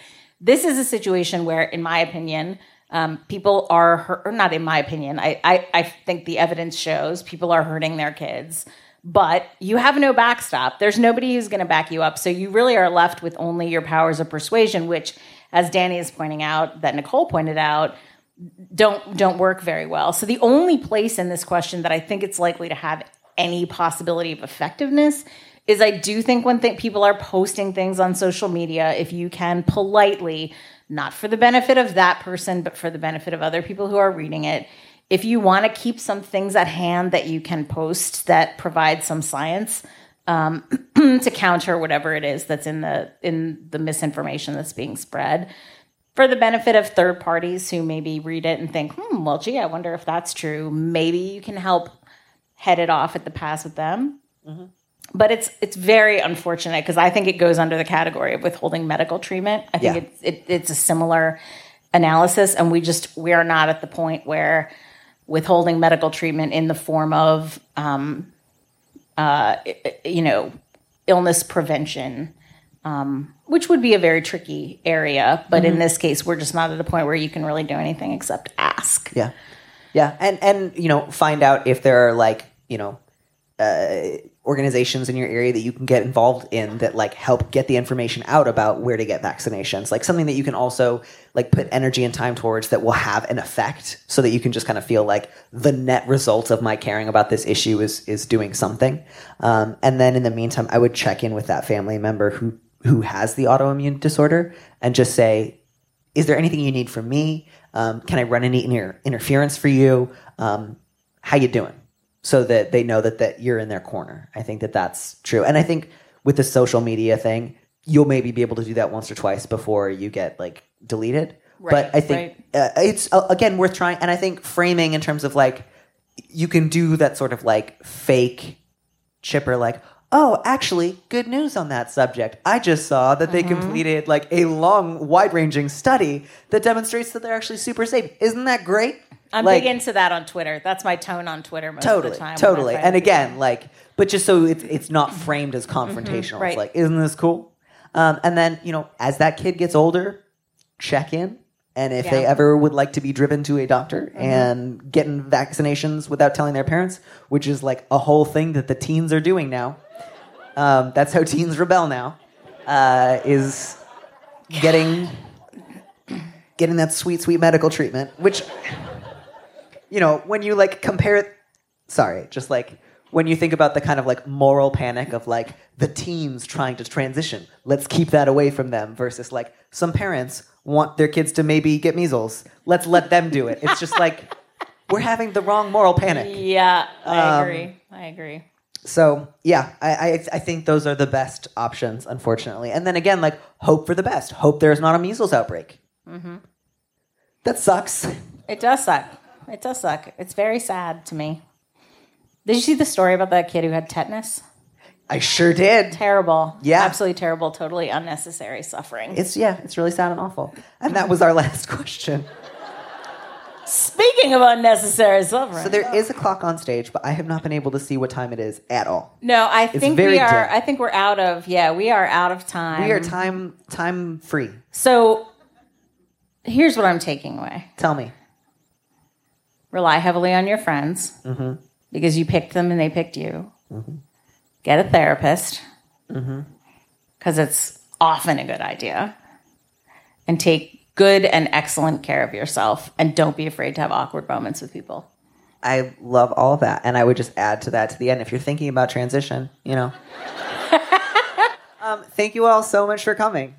This is a situation where, in my opinion, um, people are hurt, or not in my opinion. I, I I think the evidence shows people are hurting their kids, but you have no backstop. There's nobody who's going to back you up, so you really are left with only your powers of persuasion, which, as Danny is pointing out, that Nicole pointed out, don't don't work very well. So the only place in this question that I think it's likely to have any possibility of effectiveness is I do think when th- people are posting things on social media, if you can politely, not for the benefit of that person, but for the benefit of other people who are reading it, if you want to keep some things at hand that you can post that provide some science um, to counter whatever it is that's in the in the misinformation that's being spread, for the benefit of third parties who maybe read it and think, hmm, well, gee, I wonder if that's true. Maybe you can help head it off at the pass with them. But it's it's very unfortunate because I think it goes under the category of withholding medical treatment. I think
Yeah.
it's it, it's a similar analysis, and we just we are not at the point where withholding medical treatment in the form of um, uh, you know illness prevention. Um, which would be a very tricky area, but in this case, we're just not at a point where you can really do anything except ask.
Yeah, yeah, and and you know, find out if there are like you know uh, organizations in your area that you can get involved in that like help get the information out about where to get vaccinations. Like something that you can also like put energy and time towards that will have an effect, so that you can just kind of feel like the net result of my caring about this issue is is doing something. Um, and then in the meantime, I would check in with that family member who who has the autoimmune disorder and just say, is there anything you need from me? Um, can I run any inter- interference for you? Um, how you doing? So that they know that that you're in their corner. I think that that's true, and I think with the social media thing, you'll maybe be able to do that once or twice before you get like deleted.
Right,
but I think uh, it's uh, again worth trying, and I think framing in terms of like you can do that sort of like fake chipper like oh actually good news on that subject i just saw that they
Mm-hmm.
completed like a long wide-ranging study that demonstrates that they're actually super safe isn't that great
I'm
like,
big into that on Twitter. That's my tone on Twitter most
totally
of the time.
totally and again like but just so it's, it's not framed as confrontational
Mm-hmm. right.
it's like isn't this cool um, and then you know as that kid gets older check in and if they
Yeah. Mm-hmm.
ever would like to be driven to a doctor and getting vaccinations without telling their parents which is like a whole thing that the teens are doing now um, that's how teens rebel now uh, is getting getting that sweet sweet medical treatment which you know when you like compare sorry just like when you think about the kind of like moral panic of like the teens trying to transition let's keep that away from them versus like some parents want their kids to maybe get measles let's let them do it it's just like we're having the wrong moral panic
Yeah, I
Um,
agree. I agree.
so yeah, I, I I think those are the best options, unfortunately. And then again, like hope for the best. Hope there's not a measles outbreak.
Mm-hmm.
That sucks.
It does suck. It does suck. It's very sad to me. Did you see the story about that kid who had tetanus?
I sure did.
Terrible.
Yeah.
Absolutely terrible. Totally unnecessary suffering.
It's yeah, it's really sad and awful. And that was our last question.
Speaking of unnecessary suffering.
So there is a clock on stage, but I have not been able to see what time it is at all.
no, I think
very
we are.
dim.
I think we're out of. Yeah, we are out of time.
We are time time free.
So here's what I'm taking away.
Tell me.
Rely heavily on your friends
Mm-hmm.
because you picked them and they picked you. Get a therapist
Mm-hmm.
because it's often a good idea. And take good and excellent care of yourself. And don't be afraid to have awkward moments with people.
I love all of that. And I would just add to that to the end if you're thinking about transition, you know.
um, thank you all so much for coming.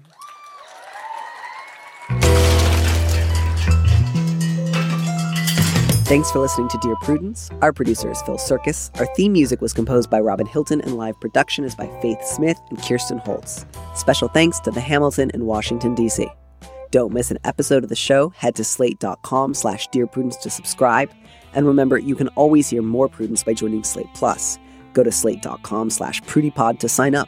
Thanks for listening to Dear Prudence. Our producer is Phil Surkis. Our theme music was composed by Robin Hilton, and live production is by Faith Smith and Kirsten Holtz. Special thanks to the Hamilton in Washington, D.C. Don't miss an episode of the show. Head to slate.com slash Dear Prudence to subscribe. And remember, you can always hear more Prudence by joining Slate Plus. Go to slate.com slash prudypod to sign up.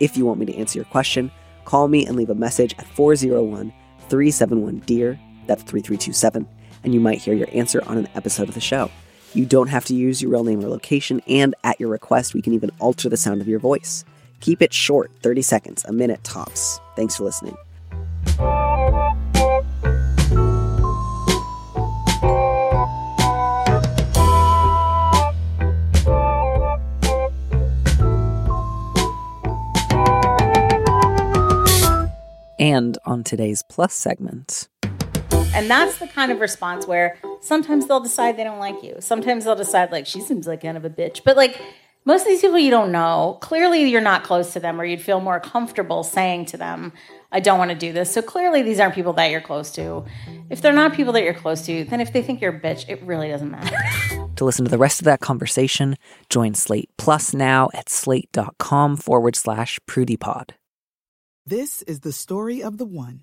If you want me to answer your question, call me and leave a message at 401 371 DEAR. That's 3327 and you might hear your answer on an episode of the show. You don't have to use your real name or location, and at your request, we can even alter the sound of your voice. Keep it short 30 seconds, a minute tops. Thanks for listening. And on today's Plus segment,
And that's the kind of response where sometimes they'll decide they don't like you. Sometimes they'll decide, like, she seems like kind of a bitch. But, like, most of these people you don't know, clearly you're not close to them or you'd feel more comfortable saying to them, I don't want to do this. So clearly these aren't people that you're close to. If they're not people that you're close to, then if they think you're a bitch, it really doesn't matter.
To listen to the rest of that conversation, join Slate Plus now at slate.com forward slash prudypod.
This is the story of the one.